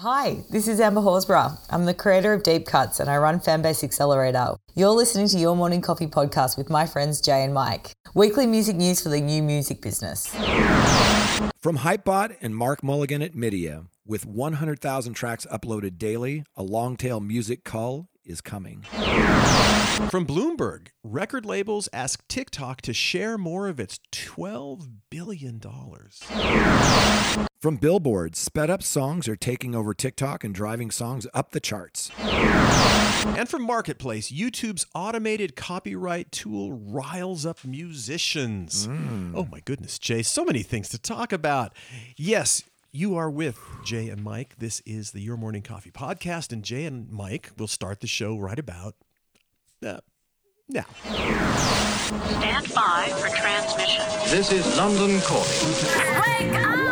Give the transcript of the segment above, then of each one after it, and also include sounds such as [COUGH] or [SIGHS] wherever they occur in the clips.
Hi, this is Amber Horsburgh. I'm the creator of Deep Cuts and I run Fanbase Accelerator. You're listening to Your Morning Coffee podcast with my friends Jay and Mike. Weekly music news for the new music business. From Hypebot and Mark Mulligan at Midia, with 100,000 tracks uploaded daily, a long tail music cull is coming. From Bloomberg, record labels ask TikTok to share more of its $12 billion. From billboards, sped up songs are taking over TikTok and driving songs up the charts. And from Marketplace, YouTube's automated copyright tool riles up musicians. Oh my goodness, Jay, so many things to talk about. Yes, you are with Jay and Mike. This is the Your Morning Coffee podcast, and Jay and Mike will start the show right about uh, now. Stand by for transmission. This is London calling. Wake up!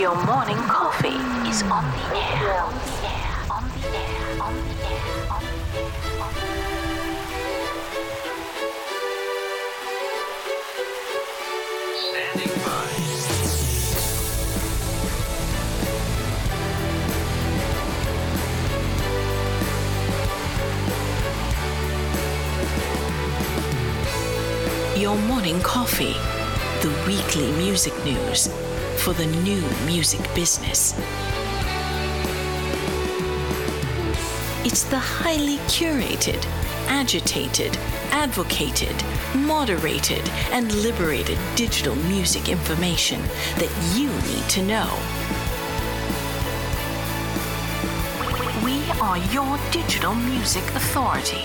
Your morning coffee is on the air. On the air. On the air. On the air. On the air. On the air. Standing by. Your morning coffee. The weekly music news for the new music business. It's the highly curated, agitated, advocated, moderated, and liberated digital music information that you need to know. We are your digital music authority.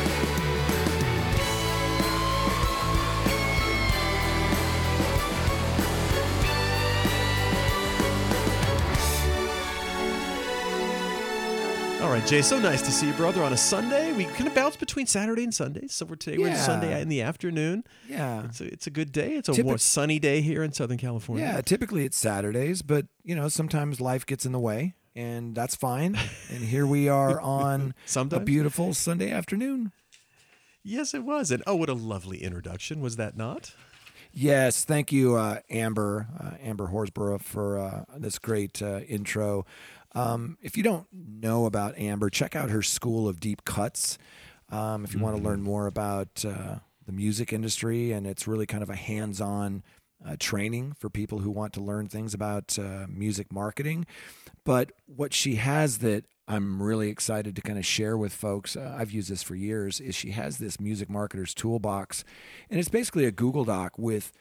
Right, Jay, so nice to see you, brother, on a Sunday. We kind of bounce between Saturday and Sunday. So we're today, we're Yeah. Sunday in the afternoon. Yeah. It's a, it's a good day. It's a Typic- warm, sunny day here in Southern California. Yeah, typically it's Saturdays, but you know, sometimes life gets in the way, and that's fine. and here we are [LAUGHS] on a beautiful Sunday afternoon. Yes, it was. And oh, what a lovely introduction. Was that not? Yes, thank you, uh, Amber, uh, Amber Horsburgh, for uh, this great uh, intro. Um, if you don't know about Amber, check out her School of Deep Cuts. Um, if you want to learn more about uh, the music industry, and it's really kind of a hands-on uh, training for people who want to learn things about uh, music marketing. But what she has that I'm really excited to kind of share with folks, uh, I've used this for years, is she has this music marketer's toolbox. And it's basically a Google Doc with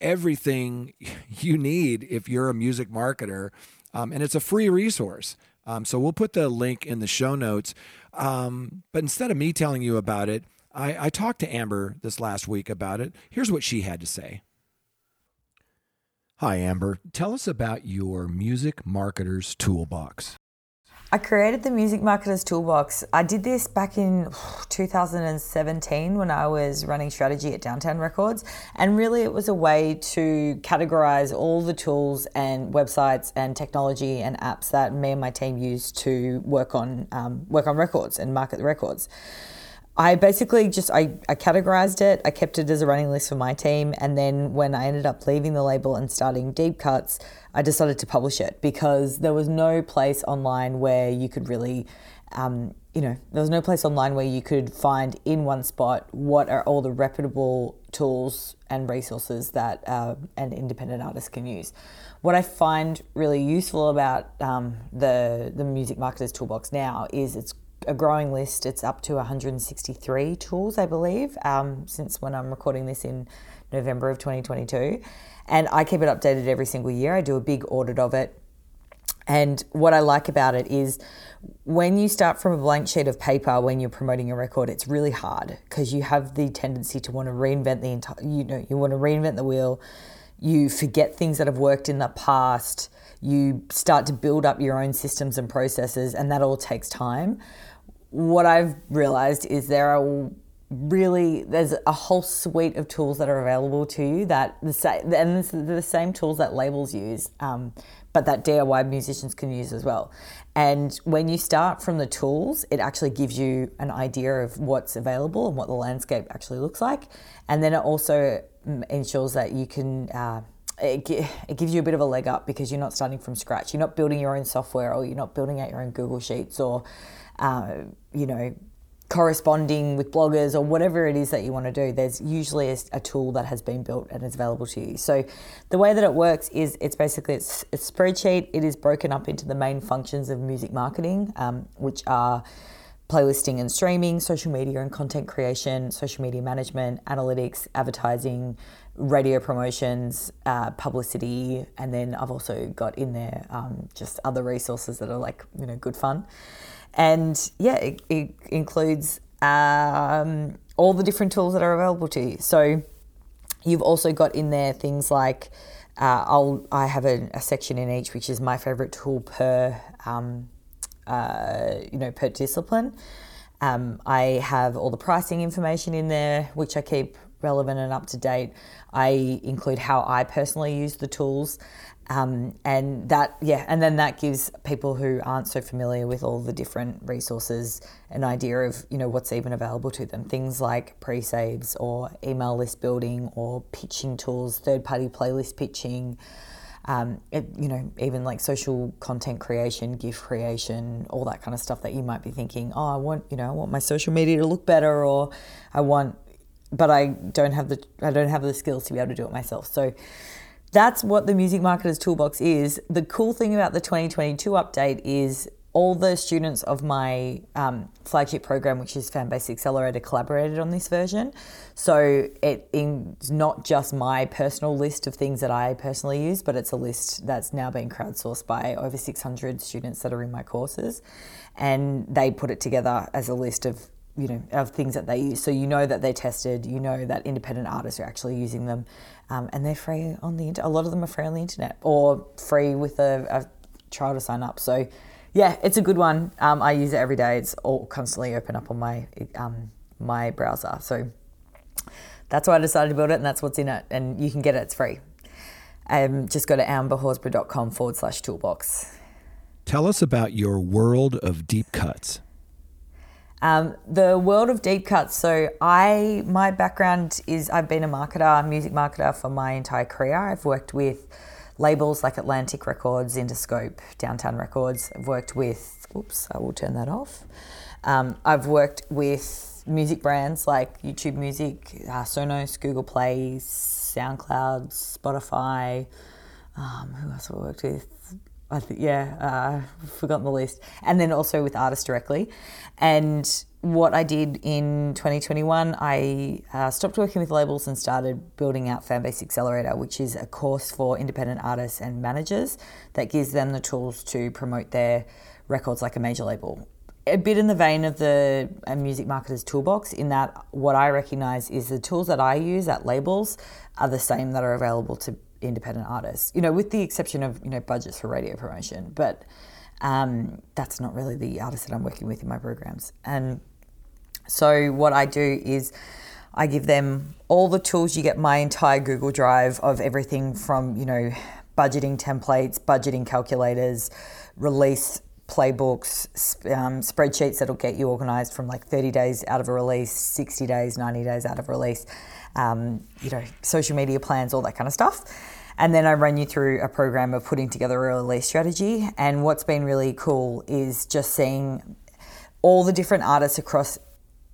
everything [LAUGHS] you need if you're a music marketer. Um, and it's a free resource. Um, so we'll put the link in the show notes. Um, but instead of me telling you about it, I, I talked to Amber this last week about it. Here's what she had to say. Hi, Amber. Tell us about your music marketer's toolbox. I created the Music Marketers Toolbox. I did this back in [SIGHS] 2017 when I was running strategy at Downtown Records. And really, it was a way to categorize all the tools and websites and technology and apps that me and my team use to work on, um, work on records and market the records. I basically just I, I categorized it. I kept it as a running list for my team, and then when I ended up leaving the label and starting Deep Cuts, I decided to publish it because there was no place online where you could really, um, you know, there was no place online where you could find in one spot what are all the reputable tools and resources that uh, an independent artist can use. What I find really useful about um, the the Music Marketers Toolbox now is it's a growing list. It's up to 163 tools, I believe, um, since when I'm recording this in November of 2022. And I keep it updated every single year. I do a big audit of it. And what I like about it is when you start from a blank sheet of paper when you're promoting a record, it's really hard because you have the tendency to want to reinvent the entire, you know, you want to reinvent the wheel. You forget things that have worked in the past. You start to build up your own systems and processes, and that all takes time what I've realized is there are really there's a whole suite of tools that are available to you that the same and the same tools that labels use. Um, but that DIY musicians can use as well. And when you start from the tools, it actually gives you an idea of what's available and what the landscape actually looks like. And then it also mm, ensures that you can. Uh, it, it gives you a bit of a leg up because you're not starting from scratch. You're not building your own software or you're not building out your own Google Sheets or, uh, you know, corresponding with bloggers or whatever it is that you want to do, there's usually a, a tool that has been built and is available to you. So the way that it works is it's basically it's a spreadsheet. It is broken up into the main functions of music marketing, um, which are playlisting and streaming, social media and content creation, social media management, analytics, advertising, radio promotions, uh, publicity, and then I've also got in there um, just other resources that are like you know good fun, and yeah, it, it includes um, all the different tools that are available to you. So you've also got in there things like uh, I'll I have a, a section in each which is my favorite tool per um, uh, you know per discipline. Um, I have all the pricing information in there, which I keep relevant and up to date. I include how I personally use the tools. Um, and that, yeah, and then that gives people who aren't so familiar with all the different resources an idea of, you know, what's even available to them. Things like pre-saves or email list building or pitching tools, third-party playlist pitching, um, it, you know, even like social content creation, gift creation, all that kind of stuff that you might be thinking, oh, I want, you know, I want my social media to look better, or I want, but I don't have the, I don't have the skills to be able to do it myself. So that's what the Music Marketers Toolbox is. The cool thing about the 2022 update is all the students of my um, flagship program, which is Fanbase Accelerator, collaborated on this version. So it is not just my personal list of things that I personally use, but it's a list that's now been crowdsourced by over 600 students that are in my courses, and they put it together as a list of you know of things that they use. So you know that they're tested. You know that independent artists are actually using them, um, and they're free on the internet. A lot of them are free on the internet or free with a, a trial to sign up. So yeah, it's a good one. Um, I use it every day. It's all constantly open up on my um, my browser. So that's why I decided to build it, and that's what's in it. And you can get it; it's free. Um, just go to amberhorsburgh.com forward slash toolbox. Tell us about your world of deep cuts. Um, the world of deep cuts. So I, my background is I've been a marketer, music marketer for my entire career. I've worked with labels like Atlantic Records, Interscope, Downtown Records. I've worked with, oops, I will turn that off. Um, I've worked with music brands like YouTube Music, uh, Sonos, Google Play, SoundCloud, Spotify. Um, who else have I worked with? I yeah, uh, I've forgotten the list. And then also with artists directly. And what I did in 2021, I uh, stopped working with labels and started building out Fanbase Accelerator, which is a course for independent artists and managers that gives them the tools to promote their records like a major label. A bit in the vein of the uh, Music Marketers Toolbox, in that what I recognize is the tools that I use at labels are the same that are available to independent artists, you know, with the exception of, you know, budgets for radio promotion. But um, that's not really the artists that I'm working with in my programs. And so what I do is I give them all the tools. You get my entire Google Drive of everything from, you know, budgeting templates, budgeting calculators, release playbooks, um, spreadsheets that'll get you organized from like 30 days out of a release, 60 days, 90 days out of release, um, you know, social media plans, all that kind of stuff. And then I run you through a program of putting together a release strategy. And what's been really cool is just seeing all the different artists across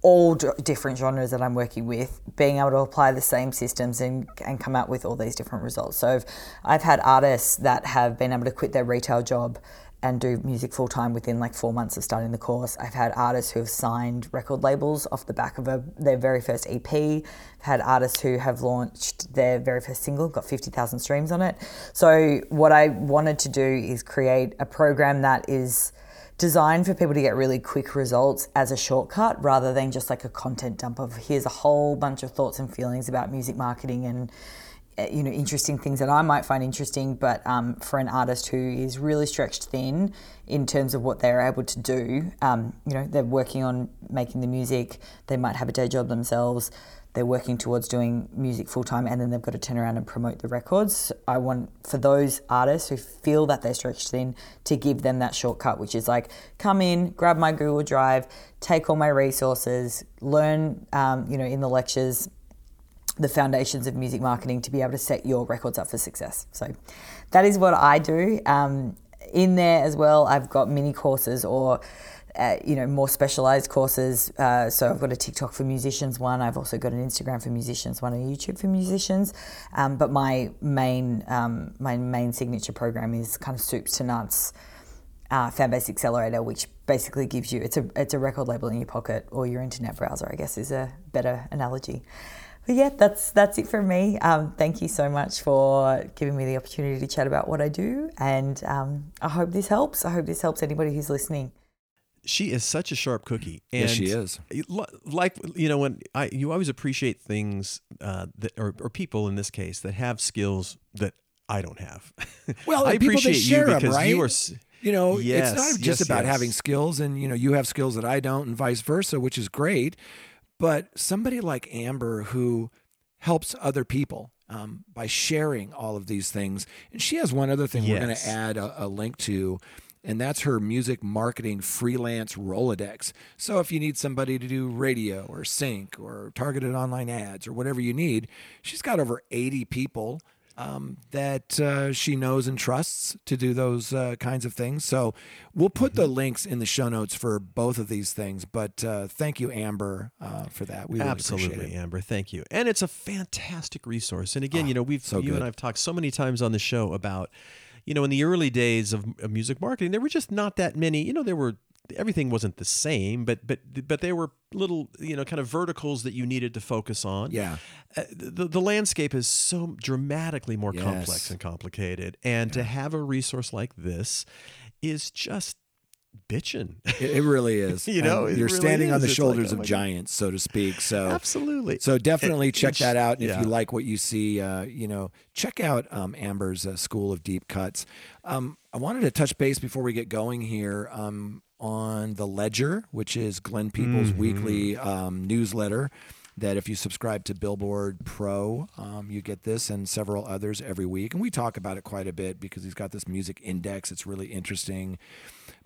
all d- different genres that I'm working with, being able to apply the same systems and, and come out with all these different results. So I've, I've had artists that have been able to quit their retail job and do music full time within like four months of starting the course. I've had artists who have signed record labels off the back of a, their very first EP. I've had artists who have launched their very first single, got 50,000 streams on it. So, what I wanted to do is create a program that is designed for people to get really quick results as a shortcut rather than just like a content dump of here's a whole bunch of thoughts and feelings about music marketing and you know interesting things that I might find interesting but um, for an artist who is really stretched thin in terms of what they're able to do um, you know they're working on making the music they might have a day job themselves they're working towards doing music full time and then they've got to turn around and promote the records. I want for those artists who feel that they're stretched thin to give them that shortcut, which is like come in, grab my Google Drive, take all my resources, learn, um, you know, in the lectures the foundations of music marketing to be able to set your records up for success. So that is what I do. Um, in there as well, I've got mini courses or uh, you know more specialized courses. Uh, so I've got a TikTok for musicians one. I've also got an Instagram for musicians one, a YouTube for musicians. Um, but my main um, my main signature program is kind of soups to nuts. Uh, Fanbase Accelerator, which basically gives you it's a it's a record label in your pocket or your internet browser, I guess is a better analogy. But yeah, that's that's it from me. Um, thank you so much for giving me the opportunity to chat about what I do, and um, I hope this helps. I hope this helps anybody who's listening. She is such a sharp cookie. And Yes, she is. Like you know, when I you always appreciate things uh, that or, or people in this case that have skills that I don't have. [LAUGHS] Well, I and people that appreciate share you 'em, because you right? are. You know, Yes, it's not just yes, about yes. having skills, and you know, you have skills that I don't, and vice versa, which is great. But somebody like Amber who helps other people um, by sharing all of these things, and she has one other thing we're going to add a, a link to, and that's her music marketing freelance Rolodex. So if you need somebody to do radio or sync or targeted online ads or whatever you need, she's got over 80 people um, that uh, she knows and trusts to do those uh, kinds of things. So we'll put the links in the show notes for both of these things. But uh, thank you, Amber, uh, for that. We really appreciate Absolutely, it. Oh, Amber. Thank you. And it's a fantastic resource. And again, you know, we've so you good. and I've talked so many times on the show about, you know, in the early days of music marketing, there were just not that many. You know, there were everything wasn't the same, but but but there were little you know kind of verticals that you needed to focus on. Yeah. Uh, the the landscape is so dramatically more Yes. complex and complicated, and to have a resource like this is just bitching. It, it really [LAUGHS] is. You know, you're really standing on the It's like, shoulders oh of God. giants, so to speak. So Absolutely. So definitely And- check that out. And yeah. if you like what you see, uh, you know, check out um, Amber's uh, School of Deep Cuts. Um, I wanted to touch base before we get going here um, on the Ledger, which is Glenn Peoples' Mm-hmm. weekly um, newsletter. That if you subscribe to Billboard Pro, um, you get this and several others every week. And we talk about it quite a bit because he's got this music index. It's really interesting.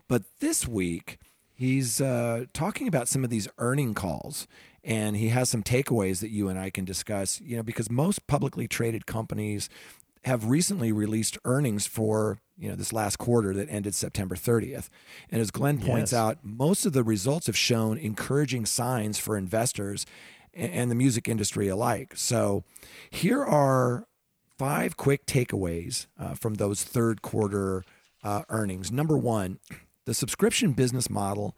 But this week, he's uh, talking about some of these earning calls, and he has some takeaways that you and I can discuss. You know, because most publicly traded companies have recently released earnings for you know this last quarter that ended September 30th. And as Glenn points Yes. out, most of the results have shown encouraging signs for investors and the music industry alike. So here are five quick takeaways uh, from those third quarter uh, earnings. Number one, the subscription business model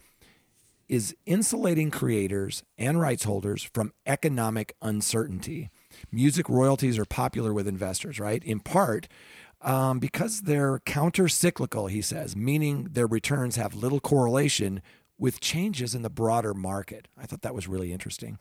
is insulating creators and rights holders from economic uncertainty. Music royalties are popular with investors, right? In part um, because they're counter cyclical, he says, meaning their returns have little correlation with changes in the broader market. I thought that was really interesting.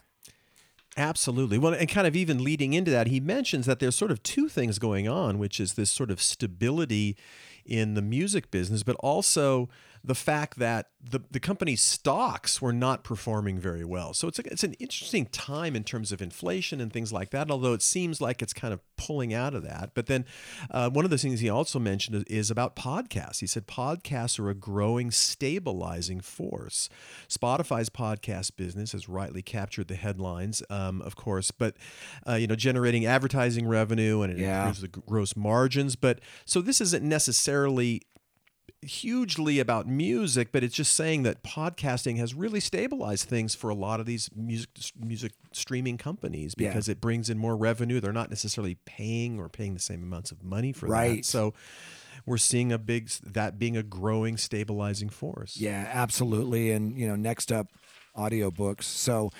Absolutely. Well, and kind of even leading into that, he mentions that there's sort of two things going on, which is this sort of stability in the music business, but also the fact that the, the company's stocks were not performing very well. So it's a, it's an interesting time in terms of inflation and things like that, although it seems like it's kind of pulling out of that. But then uh, one of the things he also mentioned is, about podcasts. He said podcasts are a growing stabilizing force. Spotify's podcast business has rightly captured the headlines, um, of course, but uh, you know, generating advertising revenue and it Yeah. improves the gross margins. But so this isn't necessarily hugely about music, but it's just saying that podcasting has really stabilized things for a lot of these music music streaming companies Yeah. because it brings in more revenue. They're not necessarily paying or paying the same amounts of money for Right. that. So we're seeing a big that being a growing stabilizing force. Yeah, absolutely. And you know, next up, audiobooks. So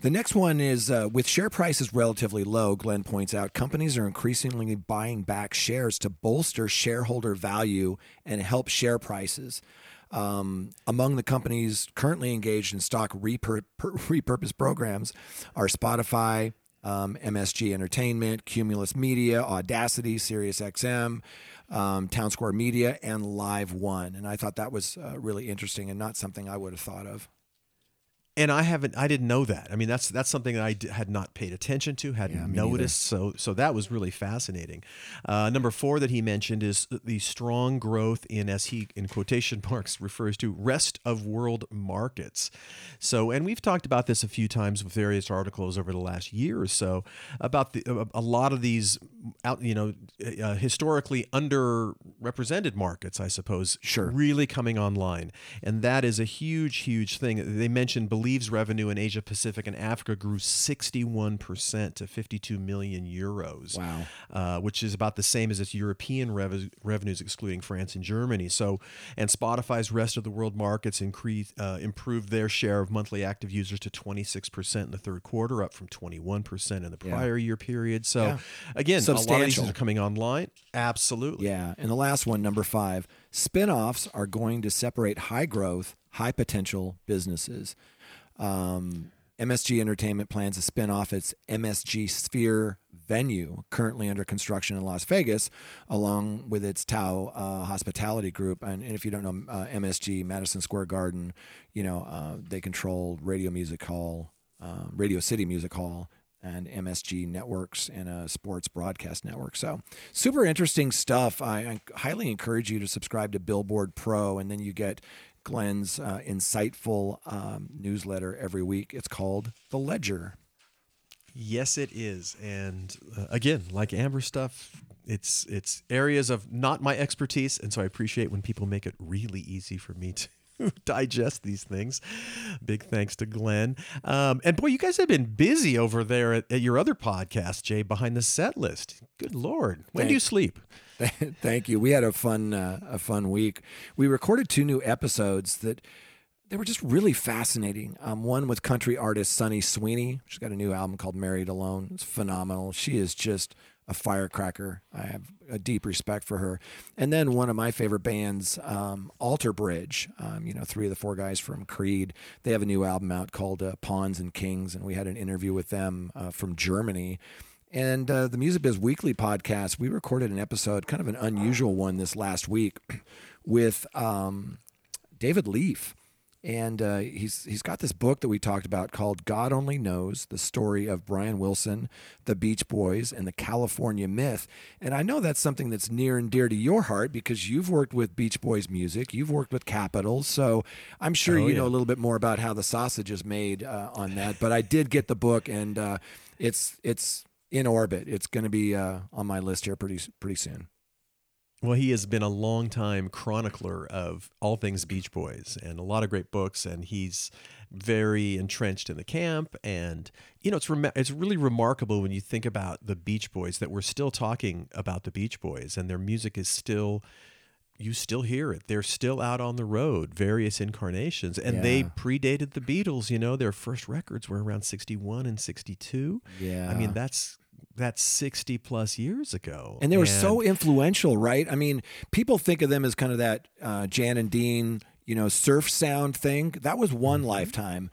the next one is uh, with share prices relatively low. Glenn points out companies are increasingly buying back shares to bolster shareholder value and help share prices. Um, among the companies currently engaged in stock repur- [LAUGHS] repurpose programs are Spotify, um, MSG Entertainment, Cumulus Media, Audacy, SiriusXM, um, Townsquare Media, and Live One. And I thought that was uh, really interesting and not something I would have thought of. And I haven't, I didn't know that. I mean, that's that's something that I d- had not paid attention to, hadn't neither. noticed. So, so that was really fascinating. Uh, number four that he mentioned is the strong growth in, as he in quotation [LAUGHS] marks refers to, rest of world markets. So, and we've talked about this a few times with various articles over the last year or so about the a, a lot of these out, you know, uh, historically underrepresented markets, I suppose, Sure. really coming online. And that is a huge, huge thing. They mentioned Believe's revenue in Asia Pacific and Africa grew 61% to 52 million euros. Wow. Uh, which is about the same as its European rev- revenues, excluding France and Germany. So, and Spotify's rest of the world markets increased, uh, improved their share of monthly active users to 26% in the third quarter, up from 21% in the prior year period. So, Yeah. again, a lot of these are coming online. Absolutely. Yeah. And the last one, number five, spin-offs are going to separate high growth, high potential businesses. Um, MSG Entertainment plans to spin off its MSG Sphere venue, currently under construction in Las Vegas, along with its Tao uh, Hospitality Group. And, and if you don't know uh, MSG, Madison Square Garden, you know uh, they control Radio Music Hall, uh, Radio City Music Hall, and MSG Networks and a sports broadcast network. So super interesting stuff. I, I highly encourage you to subscribe to Billboard Pro, and then you get Glenn's uh, insightful um, newsletter every week. It's called The Ledger. Yes, it is. And uh, again, like Amber stuff, it's it's areas of not my expertise, and so I appreciate when people make it really easy for me to [LAUGHS] digest these things. Big thanks to Glenn. Um, and boy, you guys have been busy over there at, at your other podcast, Jay, behind the set list. Good lord, when do you sleep? [LAUGHS] Thank you. We had a fun uh, a fun week. We recorded two new episodes that they were just really fascinating. Um, one with country artist Sunny Sweeney. She's got a new album called Married Alone. It's phenomenal. She is just a firecracker. I have a deep respect for her. And then one of my favorite bands, um, Alter Bridge. Um, you know, three of the four guys from Creed. They have a new album out called uh, Pawns and Kings, and we had an interview with them uh, from Germany. And uh, the Music Biz Weekly podcast, we recorded an episode, kind of an unusual one this last week, [CLEARS THROAT] with um, David Leaf. And uh, he's he's got this book that we talked about called God Only Knows: The Story of Brian Wilson, the Beach Boys, and the California Myth. And I know that's something that's near and dear to your heart because you've worked with Beach Boys music, you've worked with Capitals, so I'm sure Oh, you yeah. know a little bit more about how the sausage is made uh, on that. But I did get the book, and uh, it's it's in orbit. It's going to be uh, on my list here pretty pretty soon. Well, he has been a longtime chronicler of all things Beach Boys and a lot of great books, and he's very entrenched in the camp. And you know, it's rem- it's really remarkable when you think about the Beach Boys that we're still talking about the Beach Boys, and their music is still. You still hear it. They're still out on the road, various incarnations, and they predated the Beatles. You know, their first records were around sixty-one and sixty-two. Yeah. I mean, that's that's sixty plus years ago, And they were so influential, right? I mean, people think of them as kind of that uh, Jan and Dean, you know, surf sound thing. That was one Mm-hmm. lifetime.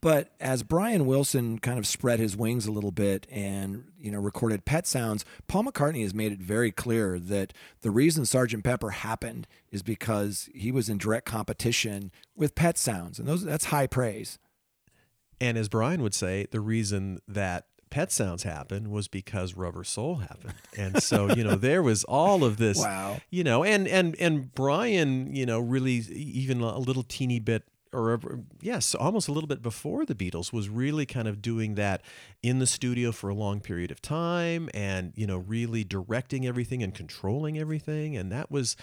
But as Brian Wilson kind of spread his wings a little bit and, you know, recorded Pet Sounds, Paul McCartney has made it very clear that the reason Sergeant Pepper happened is because he was in direct competition with Pet Sounds. And those that's high praise. And as Brian would say, the reason that Pet Sounds happened was because Rubber Soul happened. And so, you know, there was all of this, [LAUGHS] Wow. you know, and and and Brian, you know, really even a little teeny bit or yes, almost a little bit before the Beatles was really kind of doing that in the studio for a long period of time and, you know, really directing everything and controlling everything and that was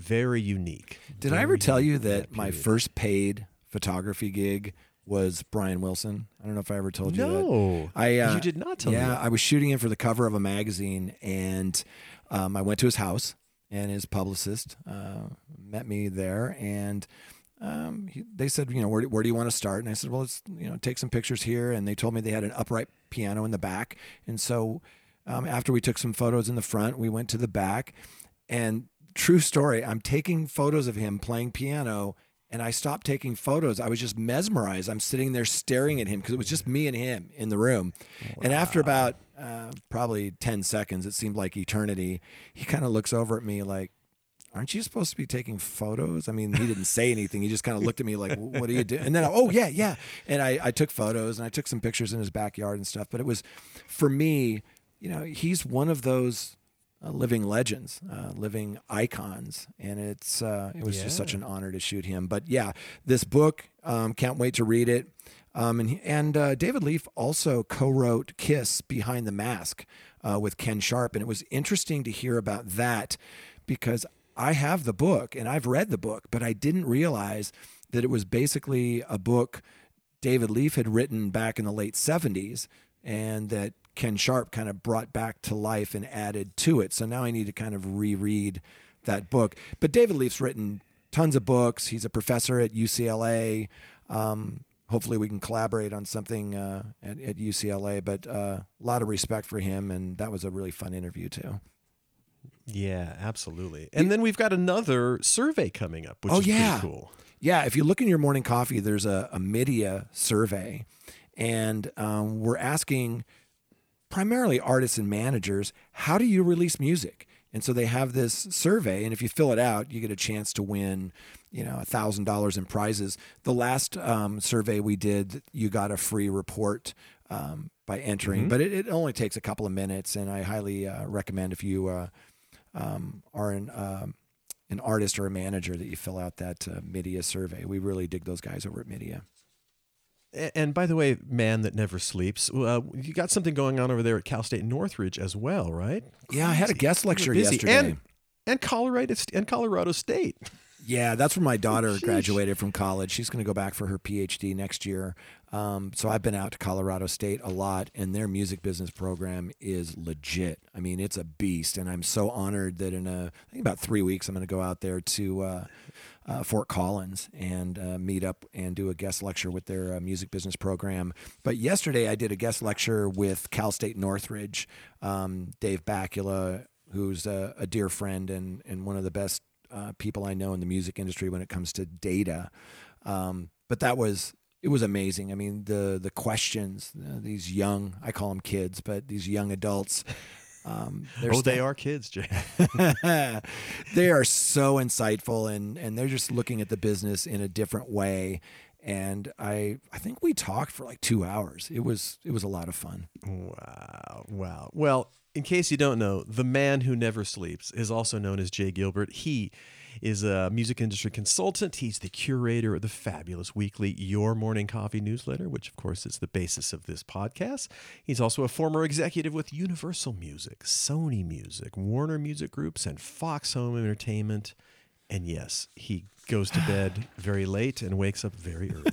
very unique. Did I ever tell you in that my first paid photography gig was Brian Wilson? I don't know if I ever told you that. No. I uh, You did not tell me Yeah. I was shooting him for the cover of a magazine, and um, I went to his house, and his publicist uh, met me there, and um, he, they said, you know, where, do- where do you want to start? And I said, well, let's you know take some pictures here, and they told me they had an upright piano in the back, and so um, after we took some photos in the front, we went to the back, and true story, I'm taking photos of him playing piano. And I stopped taking photos. I was just mesmerized. I'm sitting there staring at him because it was just me and him in the room. And after about uh, probably 10 seconds, it seemed like eternity, he kind of looks over at me like, aren't you supposed to be taking photos? I mean, he didn't say anything. He just kind of looked at me like, what are you doing? And then, oh, yeah, yeah. And I, I took photos and I took some pictures in his backyard and stuff. But it was, for me, you know, he's one of those uh, living legends, uh, living icons. And it's, uh, it was just such an honor to shoot him. But yeah, this book, um, can't wait to read it. Um, and and uh, David Leaf also co-wrote "Kiss Behind the Mask" uh, with Ken Sharp, and it was interesting to hear about that because I have the book and I've read the book, but I didn't realize that it was basically a book David Leaf had written back in the late '70s, and that Ken Sharp kind of brought back to life and added to it. So now I need to kind of reread that book. But David Leaf's written tons of books. He's a professor at UCLA. Um, hopefully, we can collaborate on something uh, at, at UCLA. But uh, a lot of respect for him, and that was a really fun interview too. Yeah, absolutely. And then we've got another survey coming up, which Oh, is yeah. pretty cool. Yeah, if you look in your morning coffee, there's a, a media survey, and um, we're asking primarily artists and managers, how do you release music? And so they have this survey, and if you fill it out, you get a chance to win, you know, a thousand dollars in prizes. The last um, survey we did, you got a free report um, by entering, but it, it only takes a couple of minutes, and I highly uh, recommend if you uh, um, are an um, an artist or a manager that you fill out that uh, Midia survey. We really dig those guys over at Midia. And by the way, man that never sleeps, uh, you got something going on over there at Cal State Northridge as well, right? Yeah, I had a guest lecture yesterday. and and Colorado and Colorado State. Yeah, that's where my [LAUGHS] daughter Sheesh. graduated from college. She's going to go back for her PhD next year. Um, so I've been out to Colorado State a lot, and their music business program is legit. I mean, it's a beast, and I'm so honored that in a I think about three weeks I'm going to go out there to uh, uh, Fort Collins and uh, meet up and do a guest lecture with their uh, music business program. But yesterday I did a guest lecture with Cal State Northridge, um, Dave Bakula, who's a, a dear friend and and one of the best uh, people I know in the music industry when it comes to data. Um, but that was it was amazing. I mean the the questions uh, these young I call them kids, but these young adults. Um, Oh, they are kids, Jay. [LAUGHS] [LAUGHS] they are so insightful and and they're just looking at the business in a different way. And I I think we talked for like two hours. It was it was a lot of fun. Wow. Wow. Well, in case you don't know, the man who never sleeps is also known as Jay Gilbert. He is a music industry consultant. He's the curator of the fabulous weekly Your Morning Coffee newsletter, which, of course, is the basis of this podcast. He's also a former executive with Universal Music, Sony Music, Warner Music Groups, and Fox Home Entertainment. And yes, he goes to bed [SIGHS] very late and wakes up very early.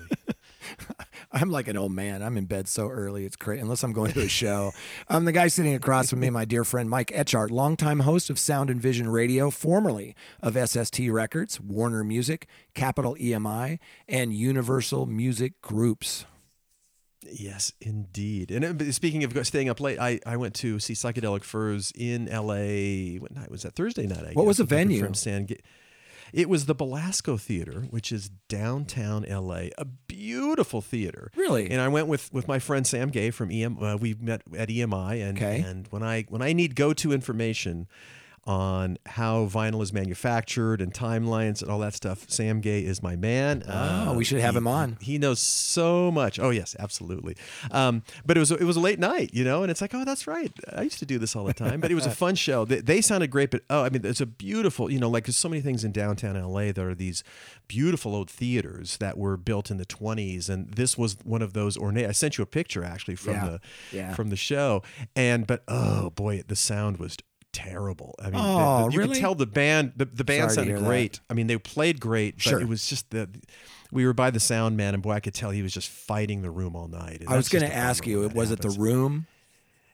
[LAUGHS] I'm like an old man. I'm in bed so early. It's crazy. Unless I'm going to a show. I'm the guy sitting across from me, my dear friend Mike Etchart, longtime host of Sound and Vision Radio, formerly of SST Records, Warner Music, Capitol EMI, and Universal Music Groups. Yes, indeed. And uh, speaking of staying up late, I, I went to see Psychedelic Furs in L.A. What night was that? Thursday night. I guess. What was the with my good venue? Stan Ga- It was the Belasco Theater, which is downtown L.A. A beautiful theater. Really? And I went with with my friend Sam Gay from EM. Uh, we met at EMI, and Okay. and when I when I need go to information on how vinyl is manufactured and timelines and all that stuff. Sam Gay is my man. Uh, Oh, we should have he- him on. He knows so much. Oh yes, absolutely. Um, but it was it was a late night, you know, and it's like, oh, that's right. I used to do this all the time. But it was a [LAUGHS] fun show. They, they sounded great, but oh, I mean, it's a beautiful, you know, like there's so many things in downtown LA. that are these beautiful old theaters that were built in the 20s, and this was one of those ornate. I sent you a picture actually from Yeah. the Yeah. from the show, and but oh boy, the sound was terrible. I mean, Oh, the- you really? could tell the band the, the band Sorry sounded hear that. great. I mean, they played great, but Sure. it was just the we were by the sound man, and boy, I could tell he was just fighting the room all night. And I was going to ask you, was it the room?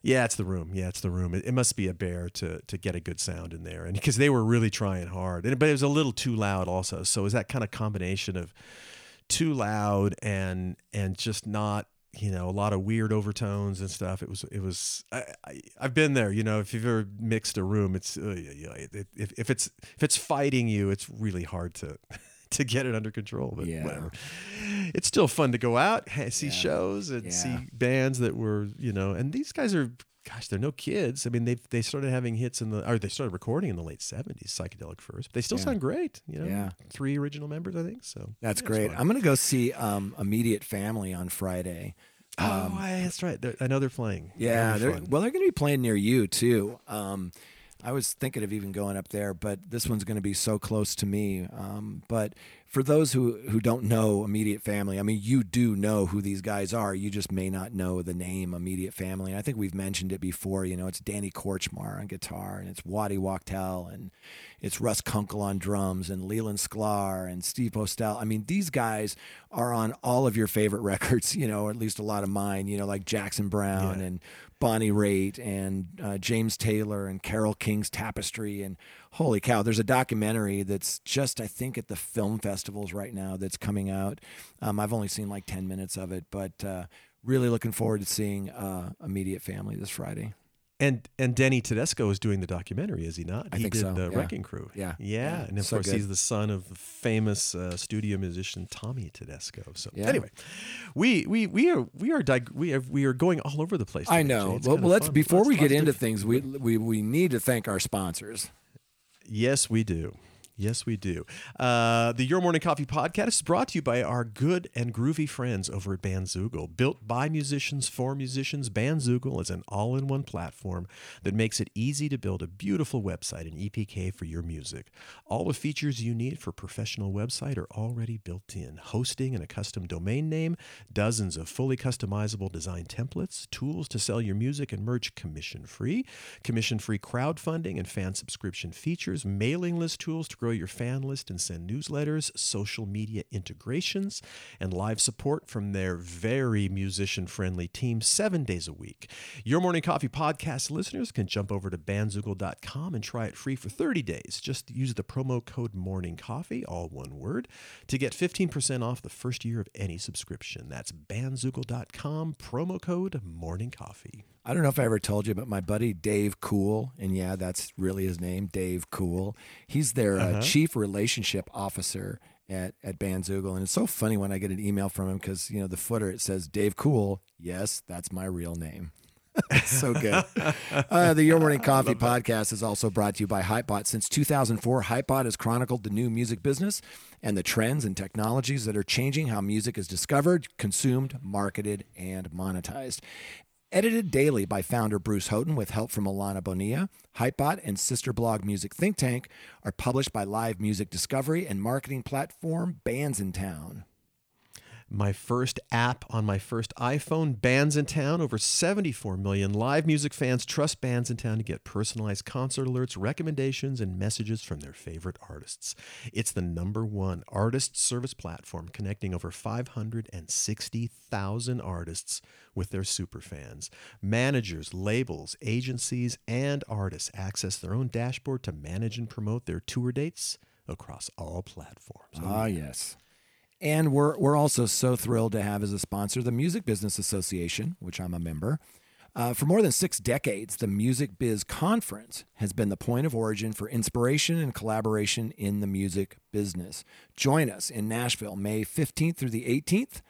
Yeah, it's the room. Yeah, it's the room. It, it must be a bear to to get a good sound in there, and because they were really trying hard, and, but it was a little too loud also. So it was that kind of combination of too loud and and just not you know a lot of weird overtones and stuff. It was it was I, I I've been there. You know, if you've ever mixed a room, it's uh, yeah, yeah, it, if if it's if it's fighting you, it's really hard to. [LAUGHS] To get it under control, but Yeah. whatever. It's still fun to go out, see shows, and Yeah. see bands that were, you know, and these guys are gosh, they're no kids. I mean, they they started having hits in the, or they started recording in the late '70s, Psychedelic Furs. But they still Yeah. sound great. You know, Yeah. three original members, I think. So That's yeah, great. I'm going to go see um, Immediate Family on Friday. oh, that's right. They're- I know they're playing. Yeah, they're, well, they're going to be playing near you too. Um, I was thinking of even going up there, but this one's going to be so close to me. Um, but for those who who don't know immediate family, I mean, you do know who these guys are. You just may not know the name immediate family. And I think we've mentioned it before. You know, it's Danny Korchmar on guitar, and it's Waddy Wachtel, and it's Russ Kunkel on drums, and Leland Sklar, and Steve Postell. I mean, these guys are on all of your favorite [LAUGHS] records. You know, or at least a lot of mine. You know, like Jackson Browne Yeah. and Bonnie Raitt and uh, James Taylor and Carole King's Tapestry and holy cow, there's a documentary that's just I think at the film festivals right now that's coming out. Um, I've only seen like ten minutes of it, but uh, really looking forward to seeing uh, Immediate Family this Friday. And and Denny Tedesco is doing the documentary, is he not? I he think did so, the yeah. Wrecking Crew. Yeah. yeah, Yeah, and of so course good. he's the son of the famous uh, studio musician Tommy Tedesco. So Yeah. anyway, we we we are we are dig- we are we are going all over the place. I today, Jay. know. It's Well, let's fun. before we get into things, we, we we need to thank our sponsors. Yes, we do. Yes, we do. Uh, the Your Morning Coffee podcast is brought to you by our good and groovy friends over at Bandzoogle. Built by musicians for musicians, Bandzoogle is an all in one platform that makes it easy to build a beautiful website and EPK for your music. All the features you need for a professional website are already built in hosting and a custom domain name, dozens of fully customizable design templates, tools to sell your music and merch commission free, commission free crowdfunding and fan subscription features, mailing list tools to grow your fan list and send newsletters, social media integrations, and live support from their very musician friendly team seven days a week. Your Morning Coffee podcast listeners can jump over to bandzoogle.com and try it free for 30 days. Just use the promo code Morning Coffee, all one word, to get 15% off the first year of any subscription. That's bandzoogle.com, promo code Morning Coffee. I don't know if I ever told you, but my buddy Dave Cool, and yeah, that's really his name, Dave Cool. He's their uh, chief relationship officer at at Bandzoogle, and it's so funny when I get an email from him because you know the footer it says Dave Cool. Yes, that's my real name. [LAUGHS] So good. [LAUGHS] Uh, the Your Morning Coffee podcast is also brought to you by Hypebot. Since 2004, Hypebot has chronicled the new music business and the trends and technologies that are changing how music is discovered, consumed, marketed, and monetized. Edited daily by founder Bruce Houghton with help from Alana Bonilla, Hypebot and sister blog Music Think Tank are published by live music discovery and marketing platform Bandsintown. My first app on my first iPhone, Bandsintown. Over 74 million live music fans trust Bandsintown to get personalized concert alerts, recommendations, and messages from their favorite artists. It's the number one artist service platform connecting over 560,000 artists with their superfans. Managers, labels, agencies, and artists access their own dashboard to manage and promote their tour dates across all platforms. Ah, yes. And we're, we're also so thrilled to have as a sponsor the Music Business Association, which I'm a member. Uh, for more than six decades, the Music Biz Conference has been the point of origin for inspiration and collaboration in the music business. Join us in Nashville, May 15th through the 18th.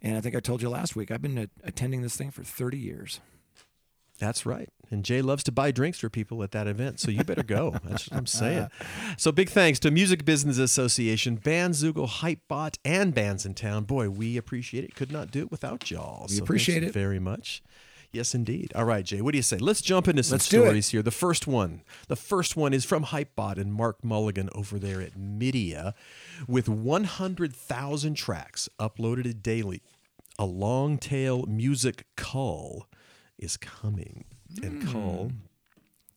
And I think I told you last week, I've been a- attending this thing for 30 years. That's right. And Jay loves to buy drinks for people at that event, so you better go. That's what I'm saying. [LAUGHS] So big thanks to Music Business Association, Bandzoogle, Hypebot, and Bandsintown. Boy, we appreciate it. Could not do it without y'all. We So appreciate it. very much. Yes, indeed. All right, Jay, what do you say? Let's jump into some Let's stories here. The first one, the first one is from Hypebot and Mark Mulligan over there at Midia, with 100,000 tracks uploaded daily. A long tail music cull is coming, and cull.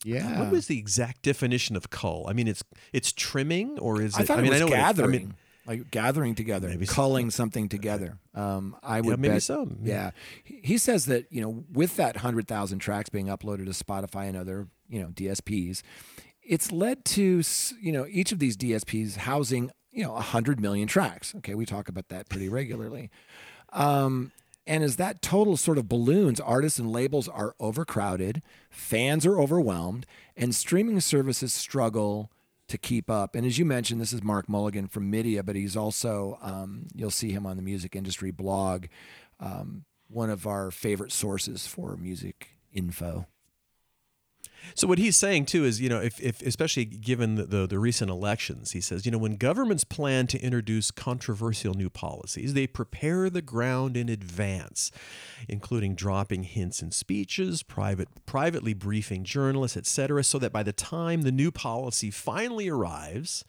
Yeah. What was the exact definition of cull? I mean, it's it's trimming, or is it? I thought mean, it was I know gathering, I mean, like gathering together, Maybe so. culling something together. Um, I would maybe bet- so. Yeah, he he says that you know, with that hundred thousand tracks being uploaded to Spotify and other you know DSPs, it's led to you know each of these DSPs housing you know hundred million tracks. Okay, we talk about that pretty regularly. Um, and as that total sort of balloons, artists and labels are overcrowded, fans are overwhelmed, and streaming services struggle to keep up. And as you mentioned, this is Mark Mulligan from Midia, but he's also, um, you'll see him on the music industry blog, um, one of our favorite sources for music info. So what he's saying too is, you know, if, if especially given the, the, the recent elections, he says, you know, when governments plan to introduce controversial new policies, they prepare the ground in advance, including dropping hints in speeches, private privately briefing journalists, etc., so that by the time the new policy finally arrives,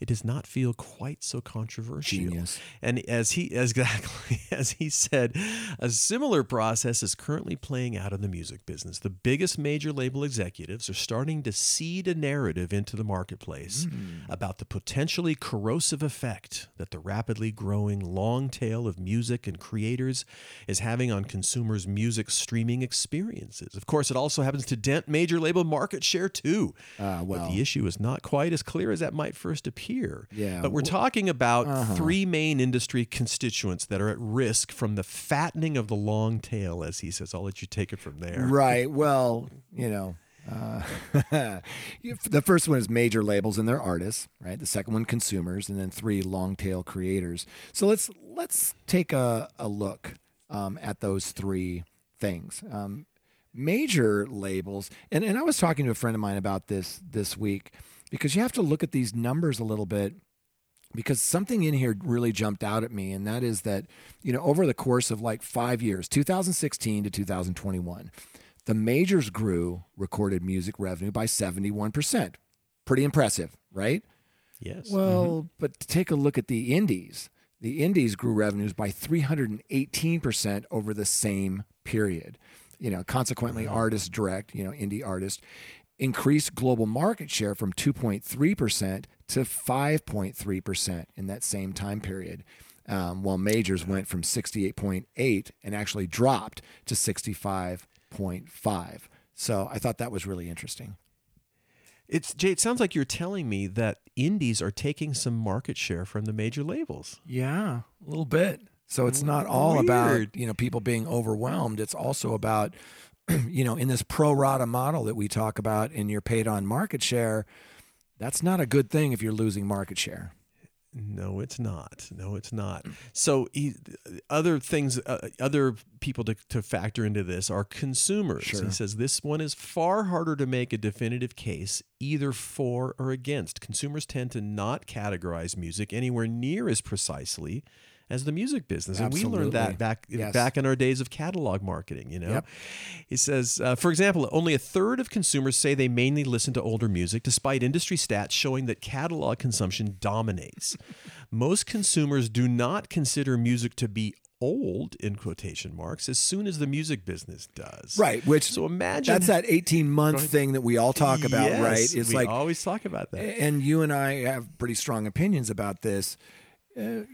it does not feel quite so controversial. Genius. And as he [LAUGHS] exactly as he said, a similar process is currently playing out in the music business. The biggest major label executives are starting to seed a narrative into the marketplace about the potentially corrosive effect that the rapidly growing long tail of music and creators is having on consumers' music streaming experiences. Of course, it also happens to dent major label market share too. Ah, But the issue is not quite as clear as that might first appear. Yeah. But we're talking about three main industry constituents that are at risk from the fattening of the long tail, as he says. I'll let you take it from there. Right. Well, you know, uh, [LAUGHS] the first one is major labels and their artists, right? The second one, consumers, and then three, long tail creators. So let's let's take a, a look um, at those three things. Um, major labels, and, and I was talking to a friend of mine about this this week because you have to look at these numbers a little bit because something in here really jumped out at me and that is that you know over the course of like 5 years 2016 to 2021 the majors grew recorded music revenue by 71% pretty impressive right? Yes. well mm-hmm. but take a look at the indies the indies grew revenues by 318% over the same period. You know consequently artists direct you know indie artists increased global market share from 2.3% to 5.3% in that same time period um, while majors went from 68.8 and actually dropped to 65.5 so i thought that was really interesting It's Jay. It sounds like you're telling me that indies are taking some market share from the major labels. Yeah, a little bit. So it's not all about you know people being overwhelmed. It's also about [CLEARS THROAT] you know in this pro rata model that we talk about in your paid on market share. That's not a good thing if you're losing market share. No, it's not. No, it's not. So, he, other things, uh, other people to, to factor into this are consumers. Sure. He says this one is far harder to make a definitive case either for or against. Consumers tend to not categorize music anywhere near as precisely as the music business, and we learned that back Yes. back in our days of catalog marketing. You know, Yep. he says, uh, for example, only a third of consumers say they mainly listen to older music, despite industry stats showing that catalog consumption dominates. [LAUGHS] Most consumers do not consider music to be old in quotation marks as soon as the music business does. Right, which so imagine That's that 18 month thing that we all talk about, Yes, right? It's we like always talk about that. and you and I have pretty strong opinions about this. Uh,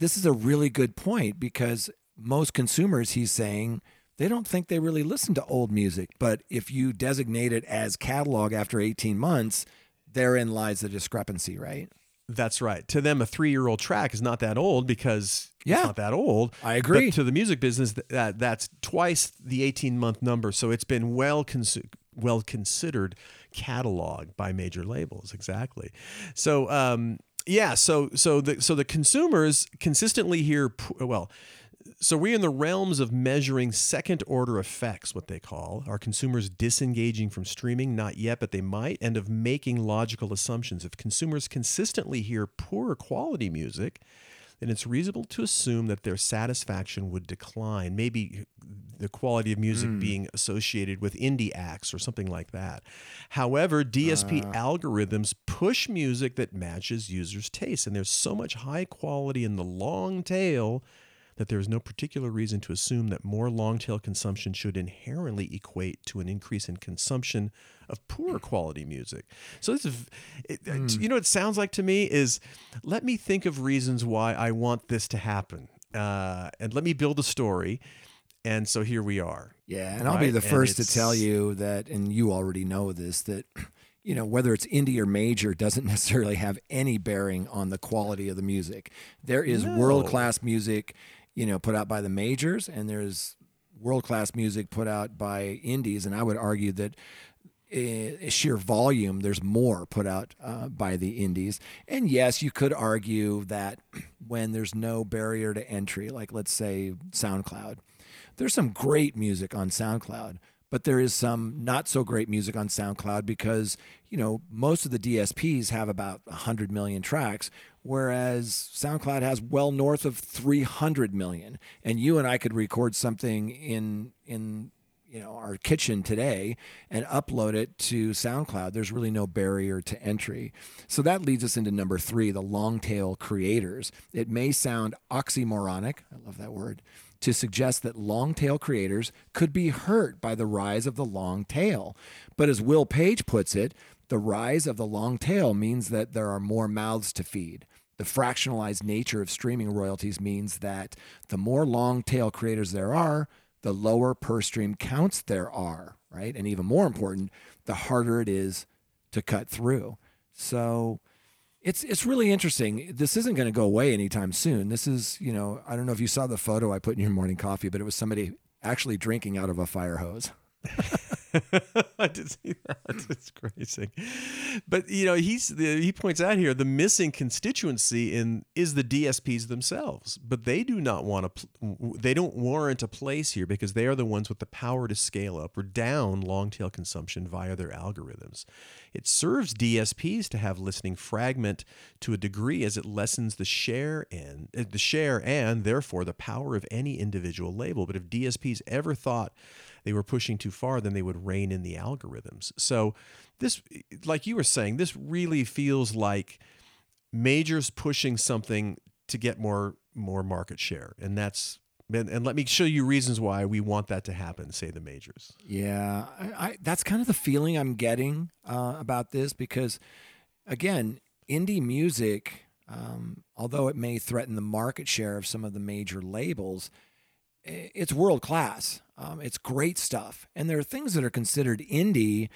this is a really good point because most consumers, he's saying, they don't think they really listen to old music. But if you designate it as catalog after 18 months, therein lies the discrepancy, right? That's right. To them, a three-year-old track is not that old because Yeah. it's not that old. I agree. But to the music business, that that's twice the eighteen-month number. So it's been well well considered catalog by major labels. Exactly. So um, yeah. So so the so the consumers consistently hear well. So we're in the realms of measuring second order effects, what they call. Are consumers disengaging from streaming? Not yet, but they might, and of making logical assumptions. If consumers consistently hear poorer quality music, then it's reasonable to assume that their satisfaction would decline. Maybe the quality of music hmm. being associated with indie acts or something like that. However, DSP uh. algorithms push music that matches users' tastes, and there's so much high quality in the long tail that there is no particular reason to assume that more long tail consumption should inherently equate to an increase in consumption of poorer quality music. So this is, it, uh, hmm. you know, what it sounds like to me is, let me think of reasons why I want this to happen, uh, and let me build a story. And so here we are. Yeah, and I'll be the first to tell you that, and you already know this, that [CLEARS THROAT] you know whether it's indie or major doesn't [LAUGHS] necessarily have any bearing on the quality of the music. There is No. world class music, you know, put out by the majors, and there's world class music put out by indies, and I would argue that. eh, sheer volume, there's more put out uh, by the indies. And yes, you could argue that [CLEARS THROAT] when there's no barrier to entry, like let's say SoundCloud, there's some great music on SoundCloud, but there is some not so great music on SoundCloud because, you know, most of the DSPs have about 100 million tracks, whereas SoundCloud has well north of 300 million. And you and I could record something in in you know our kitchen today and upload it to SoundCloud. There's really no barrier to entry. So that leads us into number 3, the long tail creators. It may sound oxymoronic, I love that word, to suggest that long tail creators could be hurt by the rise of the long tail. But as Will Page puts it, the rise of the long tail means that there are more mouths to feed. The fractionalized nature of streaming royalties means that the more long tail creators there are, the lower per stream counts there are, right? And even more important, the harder it is to cut through. So it's it's really interesting. This isn't going to go away anytime soon. This is, you know, I don't know if you saw the photo I put in your morning coffee, but it was somebody actually drinking out of a fire hose. [LAUGHS] [LAUGHS] I did see that. [LAUGHS] It's crazy. But you know, he's the, he points out here the missing constituency in is the DSPs themselves. But they do not want to. They don't warrant a place here because they are the ones with the power to scale up or down long tail consumption via their algorithms. It serves DSPs to have listening fragment to a degree as it lessens the share and uh, the share and therefore the power of any individual label. But if DSPs ever thought they were pushing too far, then they would rein in the algorithms. So this, like you were saying, this really feels like majors pushing something to get more more market share, and that's and, and let me show you reasons why we want that to happen. Say the majors. Yeah, I, I, that's kind of the feeling I'm getting uh, about this because, again, indie music, um, although it may threaten the market share of some of the major labels, it's world class. Um, it's great stuff, and there are things that are considered indie.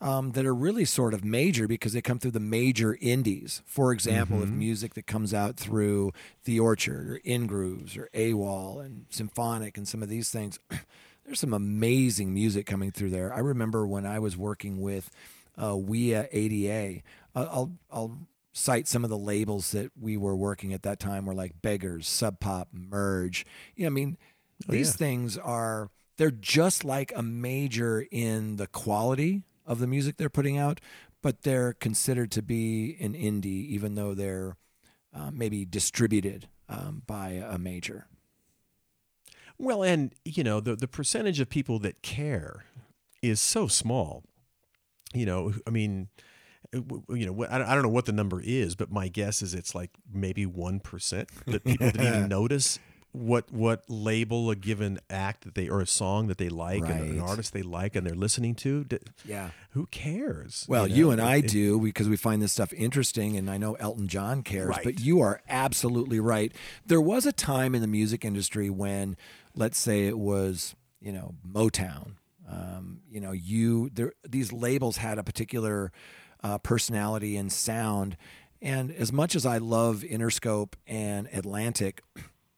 Um, that are really sort of major because they come through the major indies. For example, if music that comes out through The Orchard or INgrooves or AWAL and Symphonic and some of these things, [CLEARS THROAT] there's some amazing music coming through there. I remember when I was working with uh, WIA ADA, uh, I'll, I'll cite some of the labels that we were working at that time were like Beggars, Sub Pop, Merge. You know, I mean, these things are, they're just like a major in the quality of the music they're putting out, but they're considered to be an indie, even though they're uh, maybe distributed um, by a major. Well, and you know the the percentage of people that care is so small. You know, I mean, you know, I don't I don't know what the number is, but my guess is it's like maybe one percent that people that even [LAUGHS] notice what what label a given act that they or a song that they like and an artist they like and they're listening to. D- Yeah. Who cares? Well, you, know? and I It- do because we find this stuff interesting, and I know Elton John cares. But you are absolutely right. There was a time in the music industry when, let's say, it was you know Motown. Um, you know, you there these labels had a particular uh, personality and sound, and as much as I love Interscope and Atlantic,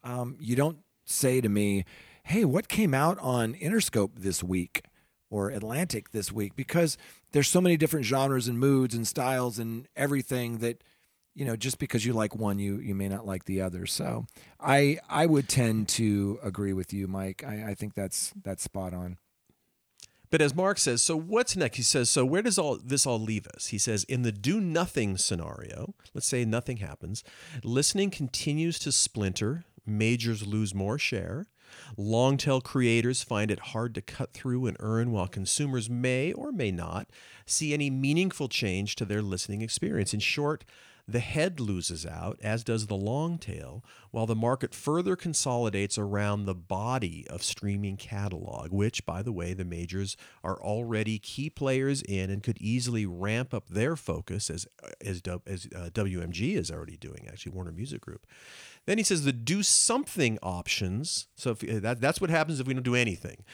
um, you don't say to me, "Hey, what came out on Interscope this week?" or Atlantic this week because there's so many different genres and moods and styles and everything that you know just because you like one you you may not like the other so i i would tend to agree with you mike i, I think that's that's spot on But as Mark says, so what's next? He says, so where does all this all leave us? He says, in the do nothing scenario, let's say nothing happens, listening continues to splinter, majors lose more share, long tail creators find it hard to cut through and earn, while consumers may or may not see any meaningful change to their listening experience. In short, the head loses out, as does the long tail, while the market further consolidates around the body of streaming catalog, which, by the way, the majors are already key players in and could easily ramp up their focus as as, as uh, WMG is already doing, actually Warner Music Group. Then he says the do something options. So if, uh, that, that's what happens if we don't do anything.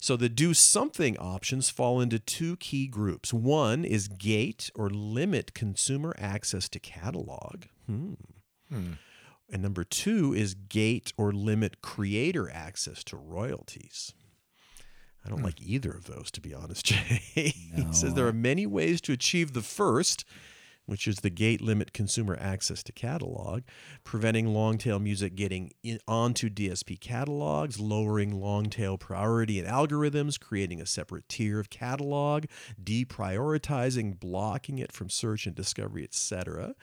So the do something options fall into two key groups. One is gate or limit consumer access to catalog. Hmm. And number two is gate or limit creator access to royalties. I don't like either of those, to be honest, [LAUGHS] Jay. he says there are many ways to achieve the first, which is the gate limit consumer access to catalog, preventing long tail music getting in, onto DSP catalogs, lowering long tail priority in algorithms, creating a separate tier of catalog, deprioritizing, blocking it from search and discovery, etc.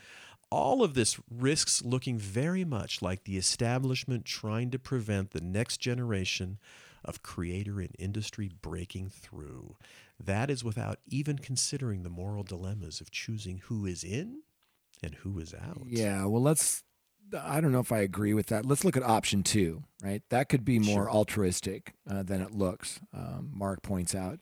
All of this risks looking very much like the establishment trying to prevent the next generation of creator and industry breaking through. That is without even considering the moral dilemmas of choosing who is in and who is out. Yeah, well, let's. I don't know if I agree with that. Let's look at option two, right? That could be more altruistic uh, than it looks. Um, Mark points out.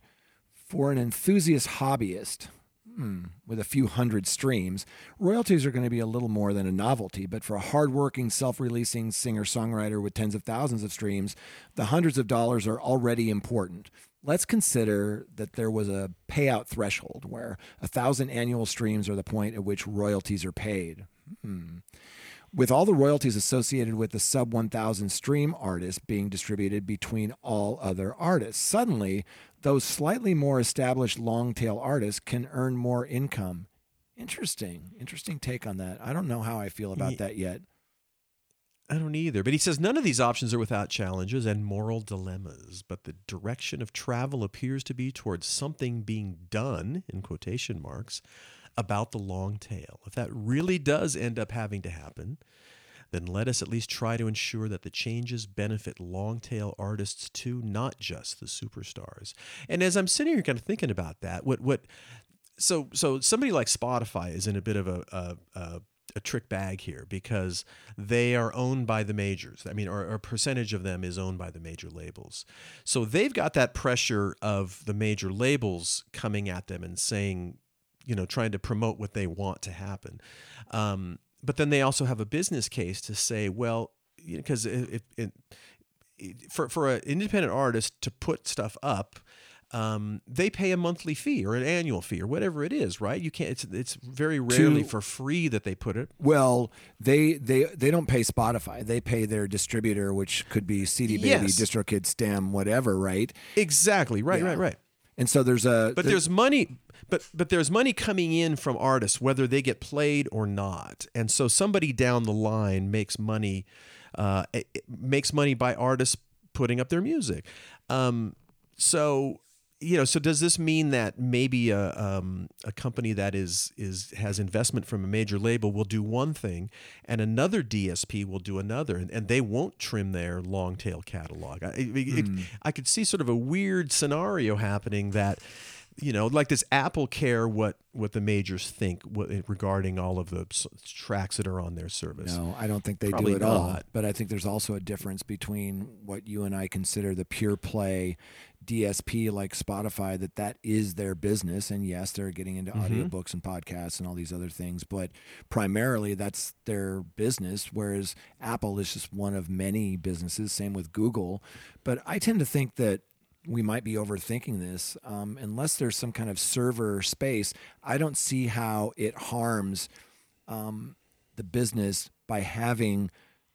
For an enthusiast hobbyist hmm, with a few hundred streams, royalties are going to be a little more than a novelty. But for a hardworking, self releasing singer songwriter with tens of thousands of streams, the hundreds of dollars are already important. Let's consider that there was a payout threshold where a thousand annual streams are the point at which royalties are paid. Hmm. With all the royalties associated with the sub 1000 stream artist being distributed between all other artists, suddenly those slightly more established long tail artists can earn more income. Interesting. Interesting take on that. I don't know how I feel about that yet. I don't either. But he says none of these options are without challenges and moral dilemmas, but the direction of travel appears to be towards something being done, in quotation marks, about the long tail. If that really does end up having to happen, then let us at least try to ensure that the changes benefit long tail artists too, not just the superstars. And as I'm sitting here kind of thinking about that, what what so so somebody like Spotify is in a bit of a a, a, a trick bag here because they are owned by the majors. I mean, or, a percentage of them is owned by the major labels. So they've got that pressure of the major labels coming at them and saying, you know, trying to promote what they want to happen. Um, but then they also have a business case to say, well, because it, it, it, for for an independent artist to put stuff up, um, they pay a monthly fee or an annual fee or whatever it is, right? You can't. It's it's very rarely To- for free that they put it. Well, they they they don't pay Spotify. They pay their distributor, which could be CD Baby, Yes. DistroKid, Stem, whatever, right? Exactly. Right. Yeah. Right. Right. And so there's a But there's money, but but there's money coming in from artists whether they get played or not, and so somebody down the line makes money, uh, makes money by artists putting up their music. Um, so you know, so does this mean that maybe a um, a company that is is has investment from a major label will do one thing, and another DSP will do another, and, and they won't trim their long tail catalog? I, it- it- I could see sort of a weird scenario happening that you know, like does Apple care what what the majors think regarding all of the s- tracks that are on their service? No, I don't think they Probably do at all. But I think there's also a difference between what you and I consider the pure play DSP like Spotify that that is their business and yes, they're getting into Mm-hmm. audiobooks and podcasts and all these other things, but primarily that's their business whereas Apple is just one of many businesses, same with Google. But I tend to think that we might be overthinking this. Um, unless there's some kind of server space, I don't see how it harms um, the business by having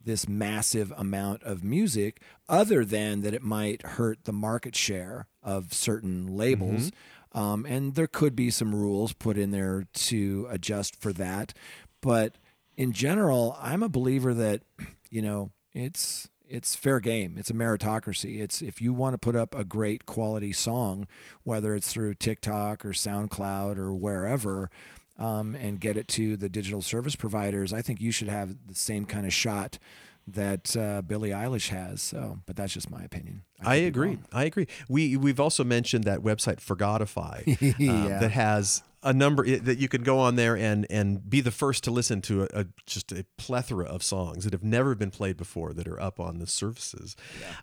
this massive amount of music, other than that it might hurt the market share of certain labels. Um, and there could be some rules put in there to adjust for that. But in general, I'm a believer that, you know, it's it's fair game. It's a meritocracy. It's if you want to put up a great quality song, whether it's through TikTok or SoundCloud or wherever, um, and get it to the digital service providers, I think you should have the same kind of shot that uh, Billie Eilish has. So, but that's just my opinion. I be agree. I agree. We we've also mentioned that website Forgotify [LAUGHS] um, Yeah. that has a number that you can go on there and and be the first to listen to a, a just a plethora of songs that have never been played before that are up on the services.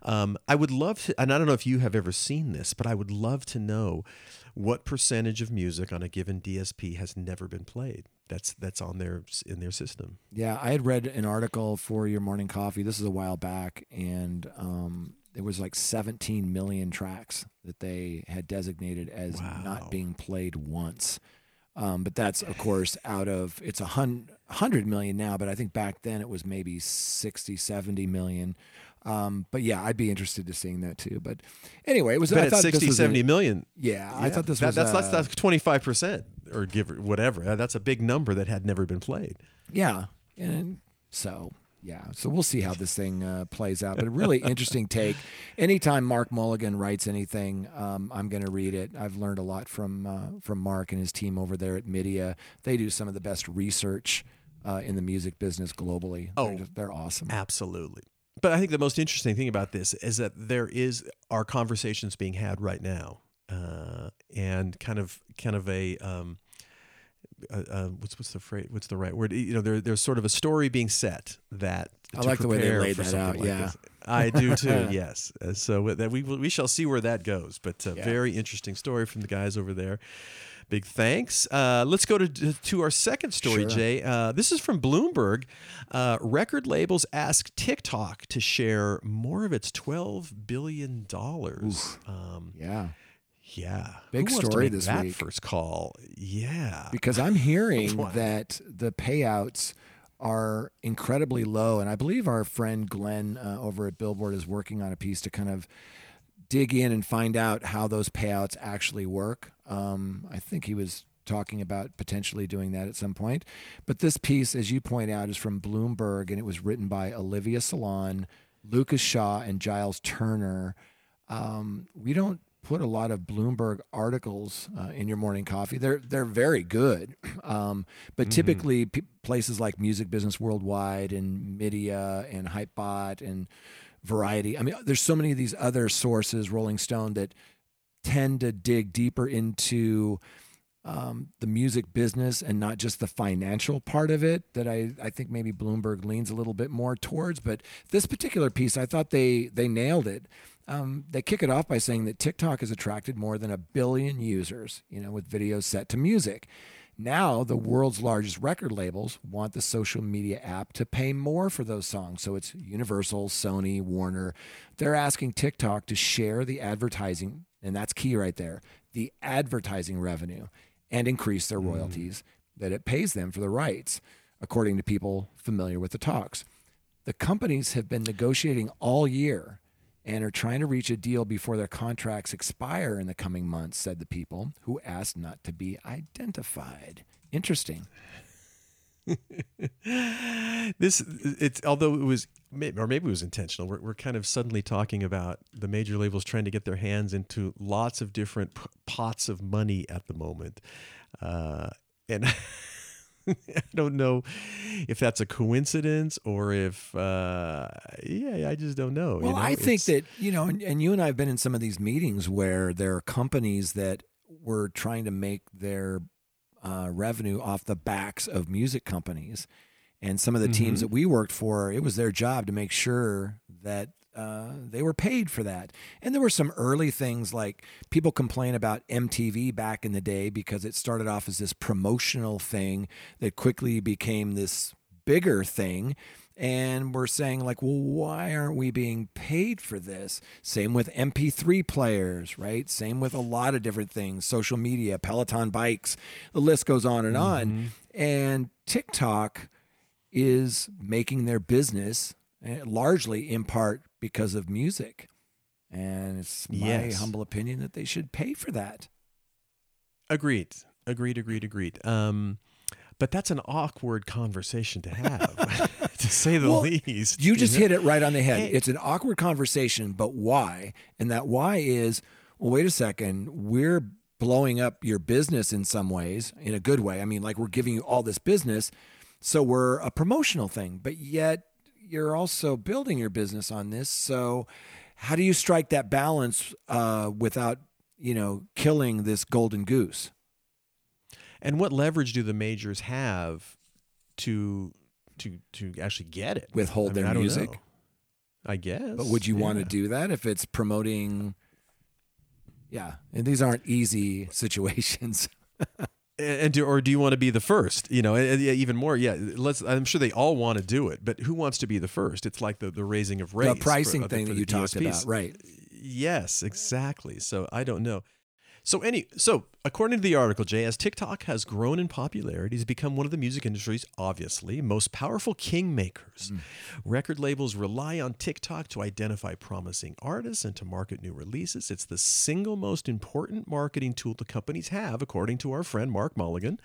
Um, I would love to, and I don't know if you have ever seen this, but I would love to know what percentage of music on a given DSP has never been played. That's that's on their in their system. Yeah, I had read an article for your morning coffee. This is a while back, and um, there was like 17 million tracks that they had designated as Wow. not being played once. Um, but that's of course out of it's a hun- hundred million now, but I think back then it was maybe 60, 70 million. Um, but yeah, I'd be interested to seeing that too. But anyway, it was But I at thought this 60, was 70 a- million. Yeah, I thought this that, was that's, that's uh, that's twenty five percent or give or whatever. Uh, That's a big number that had never been played. Yeah. And so, yeah. So we'll see how this thing uh, plays out. But a really interesting [LAUGHS] take. Anytime Mark Mulligan writes anything, um, I'm going to read it. I've learned a lot from uh, from Mark and his team over there at Midia. They do some of the best research uh, in the music business globally. Oh. they're, just- they're awesome. Absolutely. But I think the most interesting thing about this is that there is our conversations being had right now, uh, and kind of kind of a um, uh, uh, what's what's the phrase? What's the right word? You know, there, there's sort of a story being set that. I like the way they laid that out, like yeah. this. I do [LAUGHS] too. yes. Uh, so that we we shall see where that goes. But uh, Yeah. very interesting story from the guys over there. Big thanks. Uh, let's go to to our second story, Sure. Jay. Uh, this is from Bloomberg. Uh, record labels ask TikTok to share more of its twelve billion dollars. Um, Yeah. yeah, Big Who wants to story this that week. First call. Yeah. because I'm hearing [LAUGHS] that the payouts are incredibly low, and I believe our friend Glenn uh, over at Billboard is working on a piece to kind of dig in and find out how those payouts actually work. Um, I think he was talking about potentially doing that at some point. But this piece, as you point out, is from Bloomberg, and it was written by Olivia Solon, Lucas Shaw, and Giles Turner. Um, we don't put a lot of Bloomberg articles uh, in your morning coffee. They're they're very good, [CLEARS THROAT] um, but typically p- places like Music Business Worldwide and Midia and Hypebot and Variety. I mean, there's so many of these other sources, Rolling Stone, that tend to dig deeper into um, the music business and not just the financial part of it that I, I think maybe Bloomberg leans a little bit more towards. But this particular piece, I thought they they nailed it. Um, they kick it off by saying that TikTok has attracted more than a billion users, you know, with videos set to music. Now, the world's largest record labels want the social media app to pay more for those songs. So it's Universal, Sony, Warner. They're asking TikTok to share the advertising, and that's key right there the advertising revenue and increase their mm. royalties that it pays them for the rights, according to people familiar with the talks. The companies have been negotiating all year and are trying to reach a deal before their contracts expire in the coming months, said the people who asked not to be identified. Interesting. [LAUGHS] this it's although it was or maybe it was intentional we're, we're kind of suddenly talking about the major labels trying to get their hands into lots of different p- pots of money at the moment uh, and [LAUGHS] [LAUGHS] i don't know if that's a coincidence or if uh, yeah i just don't know you Well, know? I think that, you know, and, and you and I have been in some of these meetings where there are companies that were trying to make their uh, revenue off the backs of music companies. And some of the teams that we worked for, it was their job to make sure that uh, they were paid for that. And there were some early things like people complain about MTV back in the day because it started off as this promotional thing that quickly became this bigger thing. And we're saying, like, well, why aren't we being paid for this? Same with MP3 players, right? Same with a lot of different things, social media, Peloton bikes, the list goes on and on. And TikTok is making their business eh, largely in part because of music. And it's my Yes. humble opinion that they should pay for that. agreed agreed agreed agreed um, but that's an awkward conversation to have [LAUGHS] to say the Well, least You just know? hit it right on the head. Hey. It's an awkward conversation, but why? And that why is, well, wait a second, we're blowing up your business in some ways, in a good way. I mean, like we're giving you all this business, so we're a promotional thing, but yet you're also building your business on this. So, how do you strike that balance uh, without, you know, killing this golden goose? And what leverage do the majors have to to to actually get it? Withhold I mean, their I music? know. I guess. But would you want to do that if it's promoting? Yeah, and these aren't easy [LAUGHS] situations. [LAUGHS] And, do, or do you want to be the first? You know, and- and yeah, even more. Yeah, let's. I'm sure they all want to do it, but who wants to be the first? It's like the the raising of rates. the pricing for, thing for that you talked about, right? Yes, exactly. So I don't know. So any so according to the article, Jay, as TikTok has grown in popularity, it's become one of the music industry's obviously most powerful kingmakers. Hmm. Record labels rely on TikTok to identify promising artists and to market new releases. It's the single most important marketing tool the companies have, according to our friend Mark Mulligan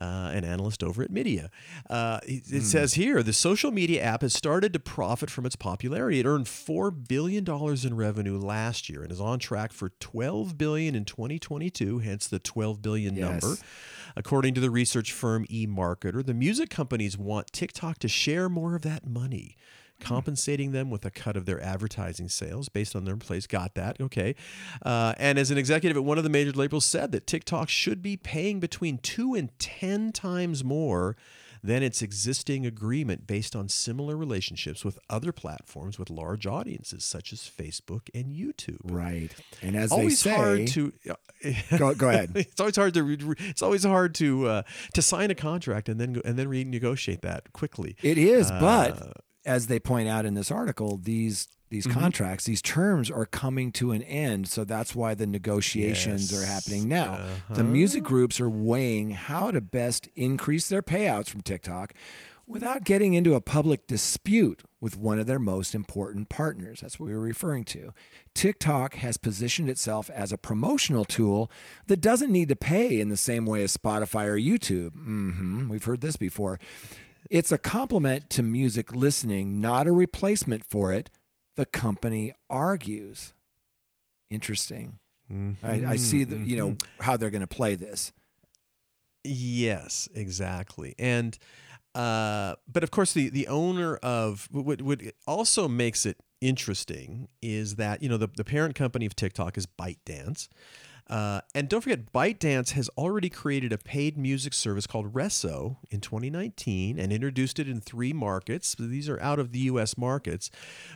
uh, an analyst over at Midia. Uh, it it says here the social media app has started to profit from its popularity. It earned $4 billion in revenue last year and is on track for 12 billion in 2022, hence the 12 billion Yes. number. According to the research firm eMarketer, the music companies want TikTok to share more of that money. Compensating them with a cut of their advertising sales based on their place. Got that. Okay. Uh, and as an executive at one of the major labels said that TikTok should be paying between two and 10 times more than its existing agreement based on similar relationships with other platforms with large audiences such as Facebook and YouTube. Right. And as Always they say, hard to go, go ahead. [LAUGHS] it's always hard to it's always hard to uh, to sign a contract and then and then renegotiate that quickly. It is, Uh, but as they point out in this article, these these Mm-hmm. contracts, these terms are coming to an end. So that's why the negotiations are Yes. Uh-huh. happening now. The music groups are weighing how to best increase their payouts from TikTok without getting into a public dispute with one of their most important partners. That's what we were referring to. TikTok has positioned itself as a promotional tool that doesn't need to pay in the same way as Spotify or YouTube. hmm We've heard this before. It's a complement to music listening, not a replacement for it, the company argues. Interesting. I, I see the, you know how they're going to play this. Yes, exactly. And uh, but of course, the the owner of what what also makes it interesting is that you know the the parent company of TikTok is ByteDance. Uh, and don't forget, ByteDance has already created a paid music service called Resso in 2019 and introduced it in three markets. These are out of the U.S. markets,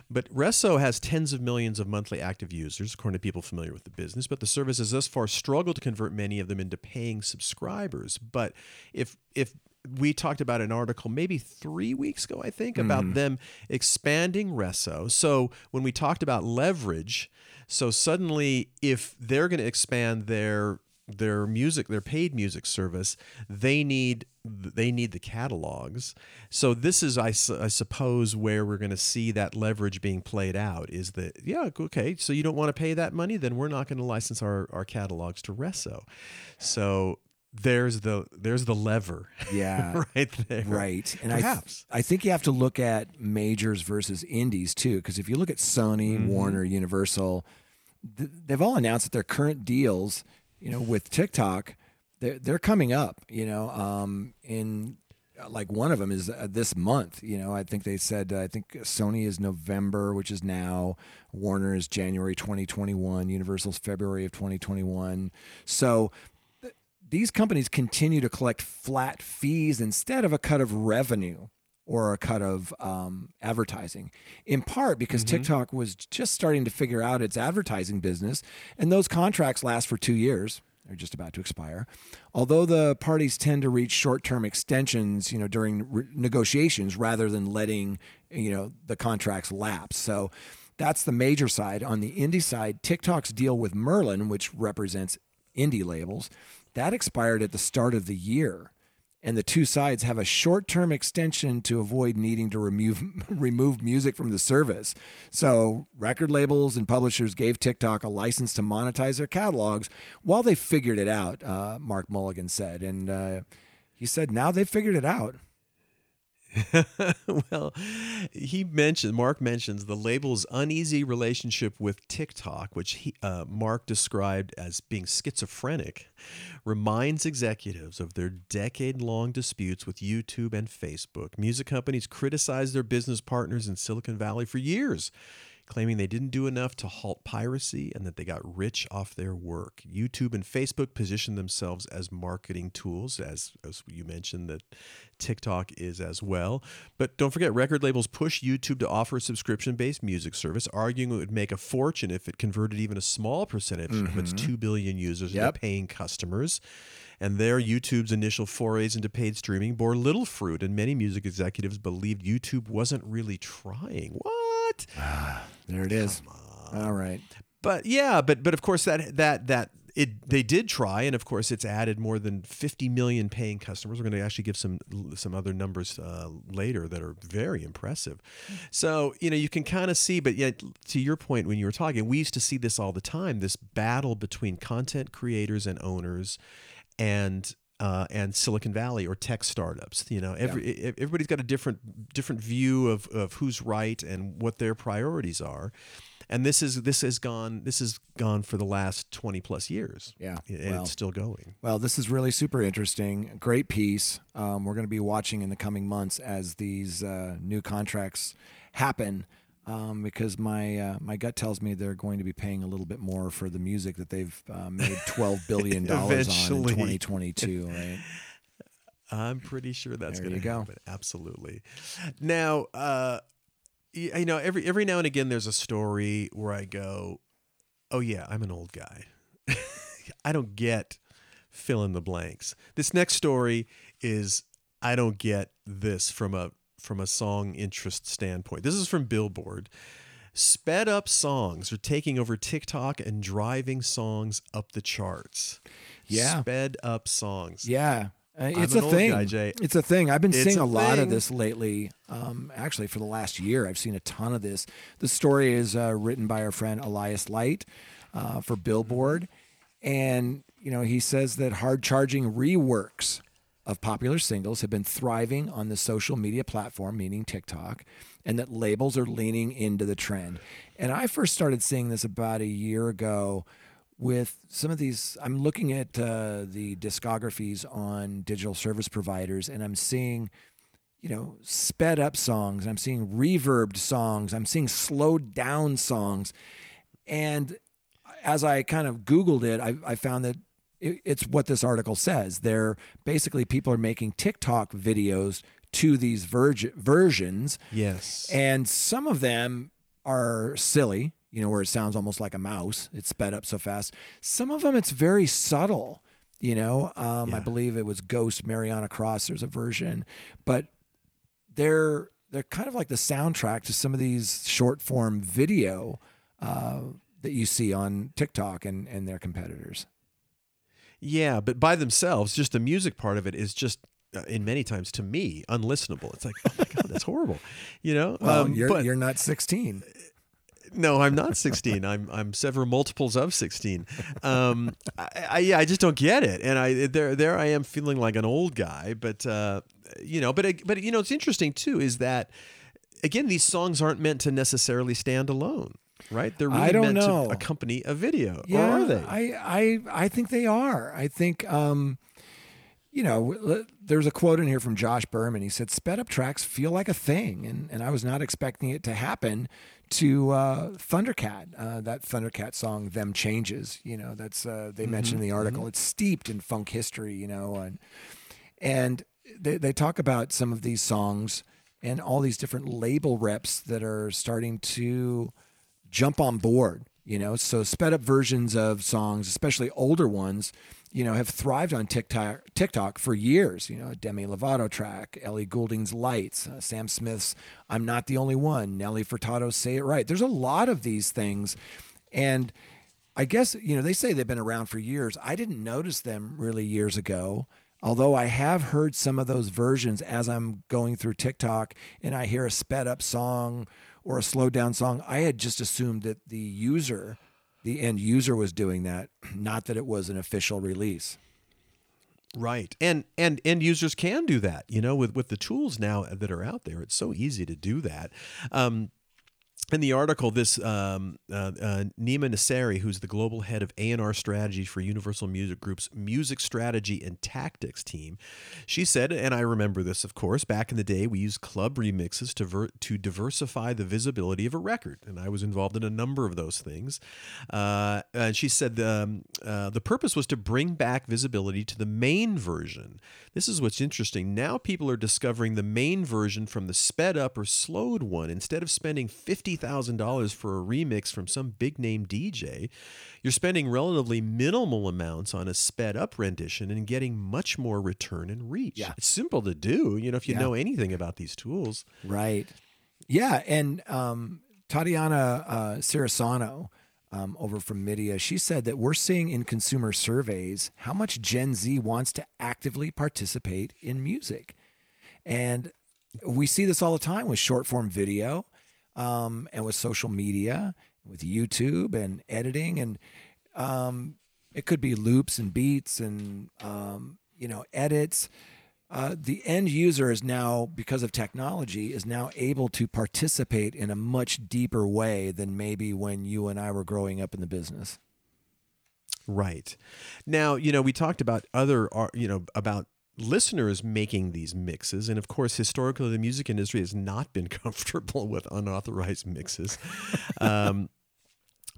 but Resso has tens of millions of monthly active users, according to people familiar with the business. But the service has thus far struggled to convert many of them into paying subscribers. But if if we talked about an article maybe three weeks ago, I think, about them expanding Resso. So when we talked about leverage, so suddenly if they're going to expand their their music, their paid music service, they need they need the catalogs. So this is, I, su- I suppose, where we're going to see that leverage being played out. Is that yeah, okay? So you don't want to pay that money, then we're not going to license our, our catalogs to Resso. So there's the there's the lever. Yeah. [LAUGHS] right there. Right. And I, Perhaps. I think you have to look at majors versus indies too, because if you look at Sony, Mm-hmm. Warner, Universal, th- they've all announced that their current deals, you know, with TikTok, they're, they're coming up, you know, um, in like one of them is uh, this month, you know, I think they said, uh, I think Sony is November, which is now, Warner is January 2021, Universal's February of 2021. So, these companies continue to collect flat fees instead of a cut of revenue or a cut of um, advertising, in part because TikTok was just starting to figure out its advertising business, and those contracts last for two years. They're just about to expire. Although the parties tend to reach short-term extensions, you know, during re- negotiations rather than letting you know the contracts lapse. So that's the major side. On the indie side, TikTok's deal with Merlin, which represents indie labels, that expired at the start of the year. And the two sides have a short term extension to avoid needing to remove, [LAUGHS] remove music from the service. So, record labels and publishers gave TikTok a license to monetize their catalogs while they figured it out, uh, Mark Mulligan said. And uh, he said, now they've figured it out. [LAUGHS] well, he mentioned Mark mentions the label's uneasy relationship with TikTok, which he, uh, Mark described as being schizophrenic, reminds executives of their decade-long disputes with YouTube and Facebook. Music companies criticized their business partners in Silicon Valley for years. Claiming they didn't do enough to halt piracy and that they got rich off their work. YouTube and Facebook position themselves as marketing tools, as, as you mentioned, that TikTok is as well. But don't forget, record labels push YouTube to offer a subscription based music service, arguing it would make a fortune if it converted even a small percentage of its mm-hmm. 2 billion users Yep. into paying customers. And there, YouTube's initial forays into paid streaming bore little fruit, and many music executives believed YouTube wasn't really trying. What? There it is. All right. But yeah, but but of course that that that it they did try, and of course, it's added more than 50 million paying customers. We're going to actually give some some other numbers uh, later that are very impressive. So you know you can kind of see, but yet to your point when you were talking, we used to see this all the time. This battle between content creators and owners, and uh, and Silicon Valley or tech startups. You know, every e- everybody's got a different different view of, of who's right and what their priorities are. And this is this has gone this has gone for the last twenty plus years. Yeah, and well. it's still going. Well, this is really super interesting. Great piece. Um, we're going to be watching in the coming months as these uh, new contracts happen. Um, because my uh, my gut tells me they're going to be paying a little bit more for the music that they've uh, made twelve [LAUGHS] billion dollars on in twenty twenty two. Right? [LAUGHS] I'm pretty sure that's going to go. happen. Absolutely. Now, uh, you know, every every now and again, there's a story where I go, "Oh yeah, I'm an old guy. [LAUGHS] I don't get fill in the blanks." This next story is I don't get this from a from a song interest standpoint. This is from Billboard. Sped up songs are taking over TikTok and driving songs up the charts. Yeah. Sped up songs. Yeah. Uh, it's a thing. guy. It's a thing. I've been It's seeing a a, lot of this lately. Um, actually, for the last year, I've seen a ton of this. The story is uh, written by our friend Elias Leight uh, for Billboard, and you know he says that hard charging reworks of popular singles have been thriving on the social media platform, meaning TikTok, and that labels are leaning into the trend. And I first started seeing this about a year ago with some of these i'm looking at uh, the discographies on digital service providers and i'm seeing you know sped up songs i'm seeing reverbed songs i'm seeing slowed down songs and as i kind of googled it i, I found that it's what this article says they're basically people are making tiktok videos to these verge- versions Yes. and some of them are silly, you know, where it sounds almost like a mouse. It's sped up so fast. Some of them, it's very subtle, you know. Um, I believe it was Ghost Mariana Cross. There's a version, but they're they're kind of like the soundtrack to some of these short form video uh, that you see on TikTok and and their competitors. Yeah, but by themselves, just the music part of it is just, uh, in many times to me, unlistenable. It's like, oh my god, that's horrible. [LAUGHS] You know. Well, Um, you're but you're not 16. no, I'm not 16. I'm I'm several multiples of 16. Um, I, I yeah, I just don't get it, and I there there I am feeling like an old guy. But uh, you know, but but you know, it's interesting too is that again, these songs aren't meant to necessarily stand alone. Right? They're really I don't meant know. to accompany a video. Yeah, or are they? I, I, I think they are. I think, um, you know, there's a quote in here from Josh Berman. He said, "Sped up tracks feel like a thing," and and I was not expecting it to happen to uh, Thundercat. Uh, that Thundercat song, "Them Changes." You know, that's uh, they mentioned in the article. It's steeped in funk history. You know, and and they, they talk about some of these songs and all these different label reps that are starting to jump on board you know? So sped up versions of songs especially older ones you know have thrived on tiktok tiktok for years you know? Demi lovato track ellie goulding's lights uh, sam smith's i'm not the only one nelly furtado's say it right. There's a lot of these things. And I guess, you know, they say they've been around for years. I didn't notice them really years ago, although I have heard some of those versions as I'm going through TikTok and I hear a sped up song or a slowed down song. I had just assumed that the user, the end user, was doing that, [CLEARS THROAT] not that it was an official release. Right. And and end users can do that, you know, with with the tools now that are out there. It's so easy to do that. Um in the article, this um, uh, uh, Nima Nasseri, who's the global head of A&R strategy for Universal Music Group's music strategy and tactics team, she said, and I remember this, of course, back in the day, we used club remixes to ver- to diversify the visibility of a record, and I was involved in a number of those things. Uh, and she said um, uh, the purpose was to bring back visibility to the main version. This is what's interesting. Now people are discovering the main version from the sped up or slowed one instead of spending fifty thousand dollars for a remix from some big name DJ, you're spending relatively minimal amounts on a sped up rendition and getting much more return and reach. Yeah. It's simple to do, you know, if you Yeah. know anything about these tools. Right. Yeah, and um, Tatiana uh, Cirisano, um, over from Midia. She said that we're seeing in consumer surveys how much Gen Z wants to actively participate in music. And we see this all the time with short form video um, and with social media, with YouTube and editing. And um, it could be loops and beats and, um, you know, edits. Uh, the end user is now, because of technology, is now able to participate in a much deeper way than maybe when you and I were growing up in the business. Right. Now, you know, we talked about other, ar- you know, about listeners making these mixes. And of course, historically, the music industry has not been [LAUGHS] comfortable with unauthorized mixes. Um,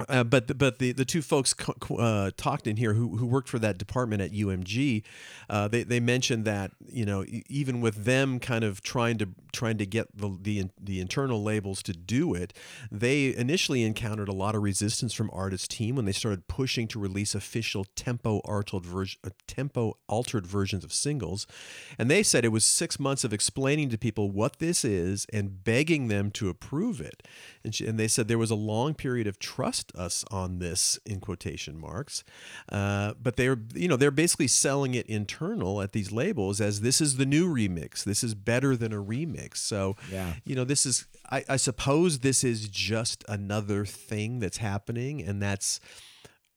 uh, but the, but the, the two folks uh, talked in here who, who worked for that department at UMG, uh, they, they mentioned that you know even with them kind of trying to trying to get the, the the internal labels to do it, they initially encountered a lot of resistance from artist team when they started pushing to release official tempo altered version tempo altered versions of singles, and they said it was six months of explaining to people what this is and begging them to approve it, and, she, and they said there was a long period of trust us on this in quotation marks. Uh, but they're you know they're basically selling it internal at these labels as this is the new remix. This is better than a remix. So Yeah. you know this is I, I suppose this is just another thing that's happening and that's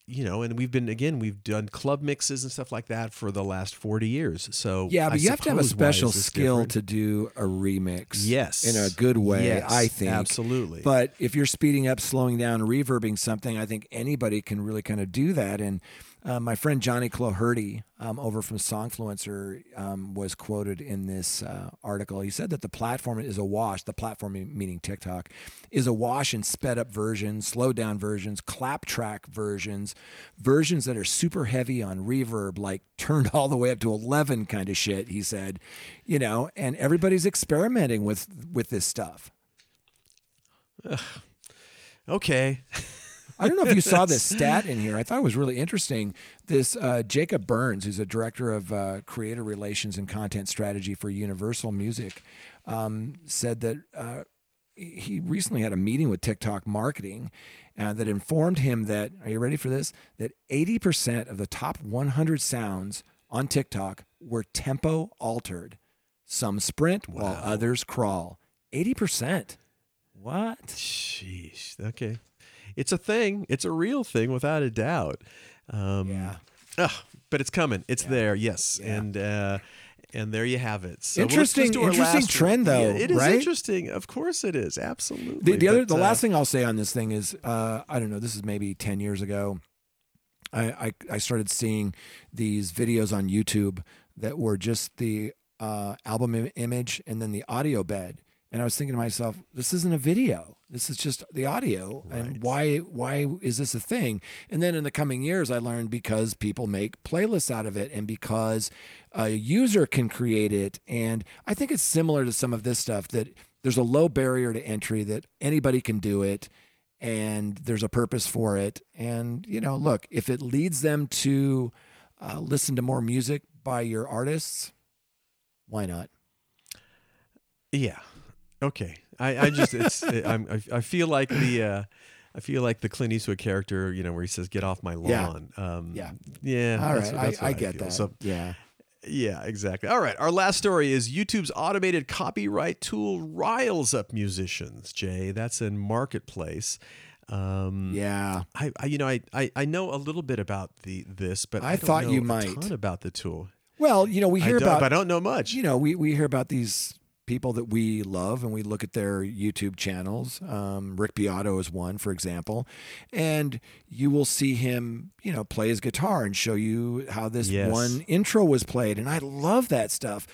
you know and we've been again we've done club mixes and stuff like that for the last 40 years so Yeah, I but you have to have a suppose why is special skill different? to do a remix. Yes. In a good way, Yes, I think. absolutely. But if you're speeding up, slowing down, reverbing something, I think anybody can really kind of do that. And uh, my friend Johnny Cloherty um, over from Songfluencer um, was quoted in this uh, article. He said that the platform is awash, the platform meaning TikTok, is awash in sped up versions, slowed down versions, clap track versions, versions that are super heavy on reverb, like turned [LAUGHS] all the way up to 11 kind of shit, he said. You know, and everybody's experimenting with with this stuff. okay [LAUGHS] I don't know if you saw this [LAUGHS] stat in here. I thought it was really interesting. This uh, Jacob Burns, who's a director of uh, creator relations and content strategy for Universal Music, um, said that uh, he recently had a meeting with TikTok marketing uh, that informed him that, are you ready for this? That 80% of the top 100 sounds on TikTok were tempo altered. Some sprint while others crawl. 80%. What? Sheesh. Okay. It's a thing. It's a real thing without a doubt. Um, Yeah. ugh, but it's coming. It's there. Yes. Yeah. And uh, and there you have it. So Interesting- interesting trend, though, Yeah, it is right? interesting. Of course it is. Absolutely. The, the other, But, the uh, last thing I'll say on this thing is, uh, I don't know. This is maybe ten years ago. I, I I started seeing these videos on YouTube that were just the uh, album Im- image and then the audio bed, and I was thinking to myself, this isn't a video. This is just the audio, and why why is this a thing? And then in the coming years, I learned because people make playlists out of it, and because a user can create it, and I think it's similar to some of this stuff that there's a low barrier to entry that anybody can do it and there's a purpose for it and you know look if it leads them to uh, listen to more music by your artists why not Yeah. Okay. I, I just it's I'm I, I feel like the uh, I feel like the Clint Eastwood character, you know, where he says "Get off my Yeah. lawn." Um, Yeah. Yeah. all that's right that's I, I get feel. that So yeah Yeah, exactly. All right. Our last story is YouTube's automated copyright tool riles up musicians. Jay, that's in Marketplace. Um, yeah I, I, you know, I, I, I know a little bit about the this, but I I, thought you a might. ton about the tool. well you know we hear don't, about I don't know much. you know, we, we hear about these people that we love and we look at their YouTube channels. Um, Rick Beato is one, for example. And you will see him, you know, play his guitar and show you how this Yes. one intro was played. And I love that stuff.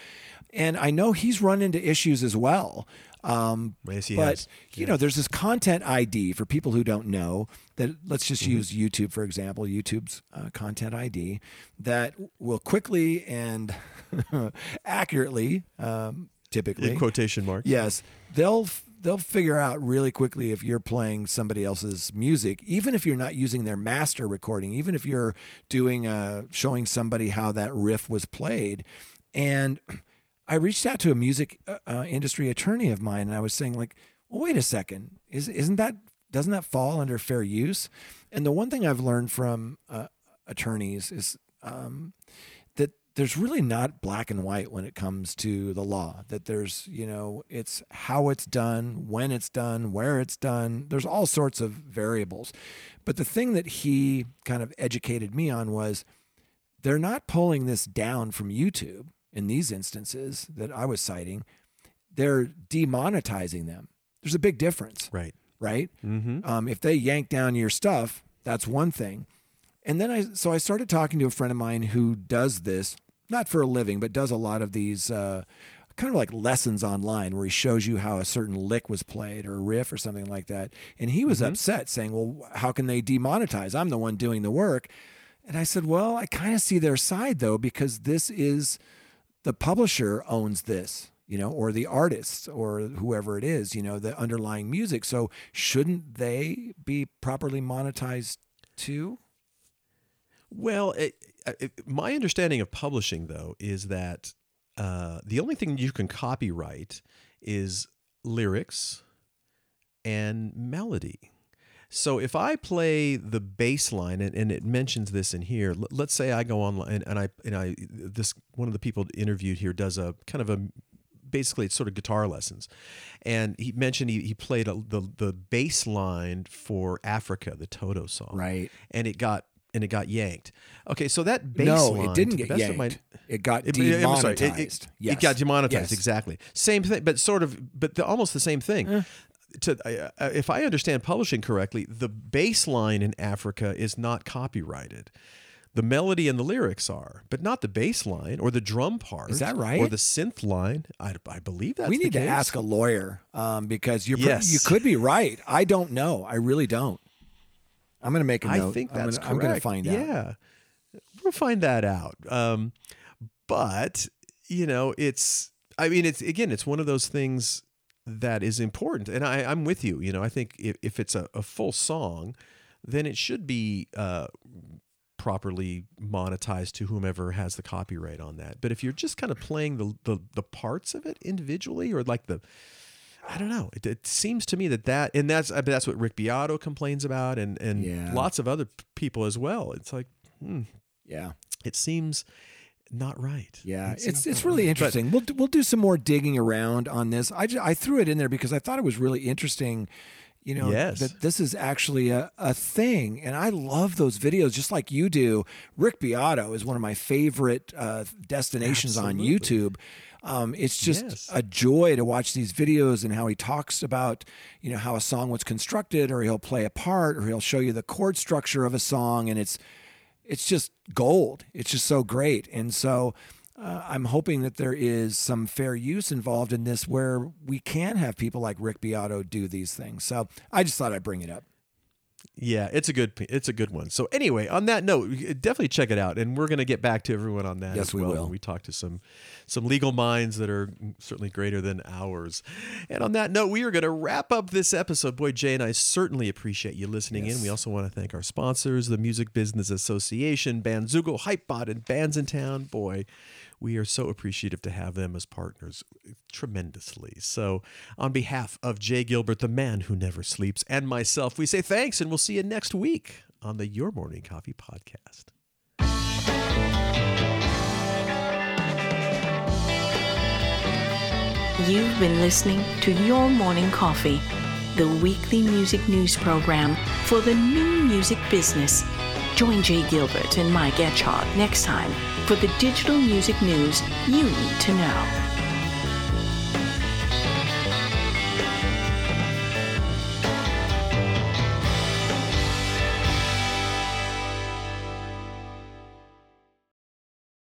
And I know he's run into issues as well. Um, Yes, he but has. you know, there's this content ID for people who don't know that. Let's just Mm-hmm. use YouTube for example. YouTube's uh, content ID that will quickly and [LAUGHS] accurately, um, typically, in quotation marks. yes, they'll they'll figure out really quickly if you're playing somebody else's music, even if you're not using their master recording, even if you're doing uh, showing somebody how that riff was played, and I reached out to a music uh, uh, industry attorney of mine, and I was saying like, well, wait a second, is isn't that doesn't that fall under fair use? And the one thing I've learned from uh, attorneys is um, there's really not black and white when it comes to the law. That there's, you know, it's how it's done, when it's done, where it's done. There's all sorts of variables. But the thing that he kind of educated me on was they're not pulling this down from YouTube in these instances that I was citing. They're demonetizing them. There's a big difference Right. right? Um, if they yank down your stuff, that's one thing. And then I, so I started talking to a friend of mine who does this, not for a living, but does a lot of these uh, kind of like lessons online where he shows you how a certain lick was played or a riff or something like that. And he was upset saying, well, how can they demonetize? I'm the one doing the work. And I said, well, I kind of see their side though, because this is the publisher owns this, you know, or the artist or whoever it is, you know, the underlying music. So shouldn't they be properly monetized too? Well, it, it, my understanding of publishing, though, is that uh, the only thing you can copyright is lyrics and melody. So if I play the bass line, and, and it mentions this in here, l- let's say I go online and, and I and I this one of the people interviewed here does a kind of a basically it's sort of guitar lessons, and he mentioned he, he played a, the the bass line for Africa, the Toto song, Right. and it got and it got yanked. Okay, so that bass no, it didn't get yanked. my- it got it- I'm sorry, demonetized. it- it- yes. It got demonetized, Yes. exactly. Same thing, but sort of, but the, almost the same thing. Eh. To, uh, if I understand publishing correctly, the baseline in Africa is not copyrighted. The melody and the lyrics are, but not the bass line or the drum part. Is that right? Or the synth line. I, I believe that's we need to ask a lawyer um, because you're Yes. you could be right. I don't know. I really don't. I'm going to make a I note. think I'm that's gonna, I'm going to correct. find out. Yeah, we'll find that out. Um, but you know, it's. I mean, it's again, it's one of those things that is important, and I, I'm with you. You know, I think if, if it's a, a full song, then it should be uh, properly monetized to whomever has the copyright on that. But if you're just kind of playing the the, the parts of it individually, or like the I don't know. It, it seems to me that that and that's that's what Rick Beato complains about, and and Yeah. lots of other people as well. It's like Yeah. it seems not right. Yeah, It it's it's really right. But- interesting. we'll do- we'll do some more digging around on this. I ju- I threw it in there because I thought it was really interesting. You know Yes. that this is actually a, a thing, and I love those videos just like you do. Rick Beato is one of my favorite uh, destinations on YouTube. Um, it's just Yes. a joy to watch these videos and how he talks about you know how a song was constructed, or he'll play a part, or he'll show you the chord structure of a song, and it's it's just gold. It's just so great. And so uh, I'm hoping that there is some fair use involved in this where we can have people like Rick Beato do these things. So I just thought I'd bring it up. Yeah, it's a good it's a good one. So anyway, on that note, definitely check it out, and we're going to get back to everyone on that. Yes, as we well will. We talk to some some legal minds that are certainly greater than ours. And on that note, we are going to wrap up this episode. Boy, Jay and I certainly appreciate you listening in. We also want to thank our sponsors, the Music Business Association, Bandzoogle, Hypebot, and Bandsintown. Boy. We are so appreciative to have them as partners eh, tremendously. So, on behalf of Jay Gilbert, the man who never sleeps, and myself, we say thanks and we'll see you next week on the Your Morning Coffee podcast. You've been listening to Your Morning Coffee, the weekly music news program for the new music business. Join Jay Gilbert and Mike Etchart next time for the digital music news you need to know.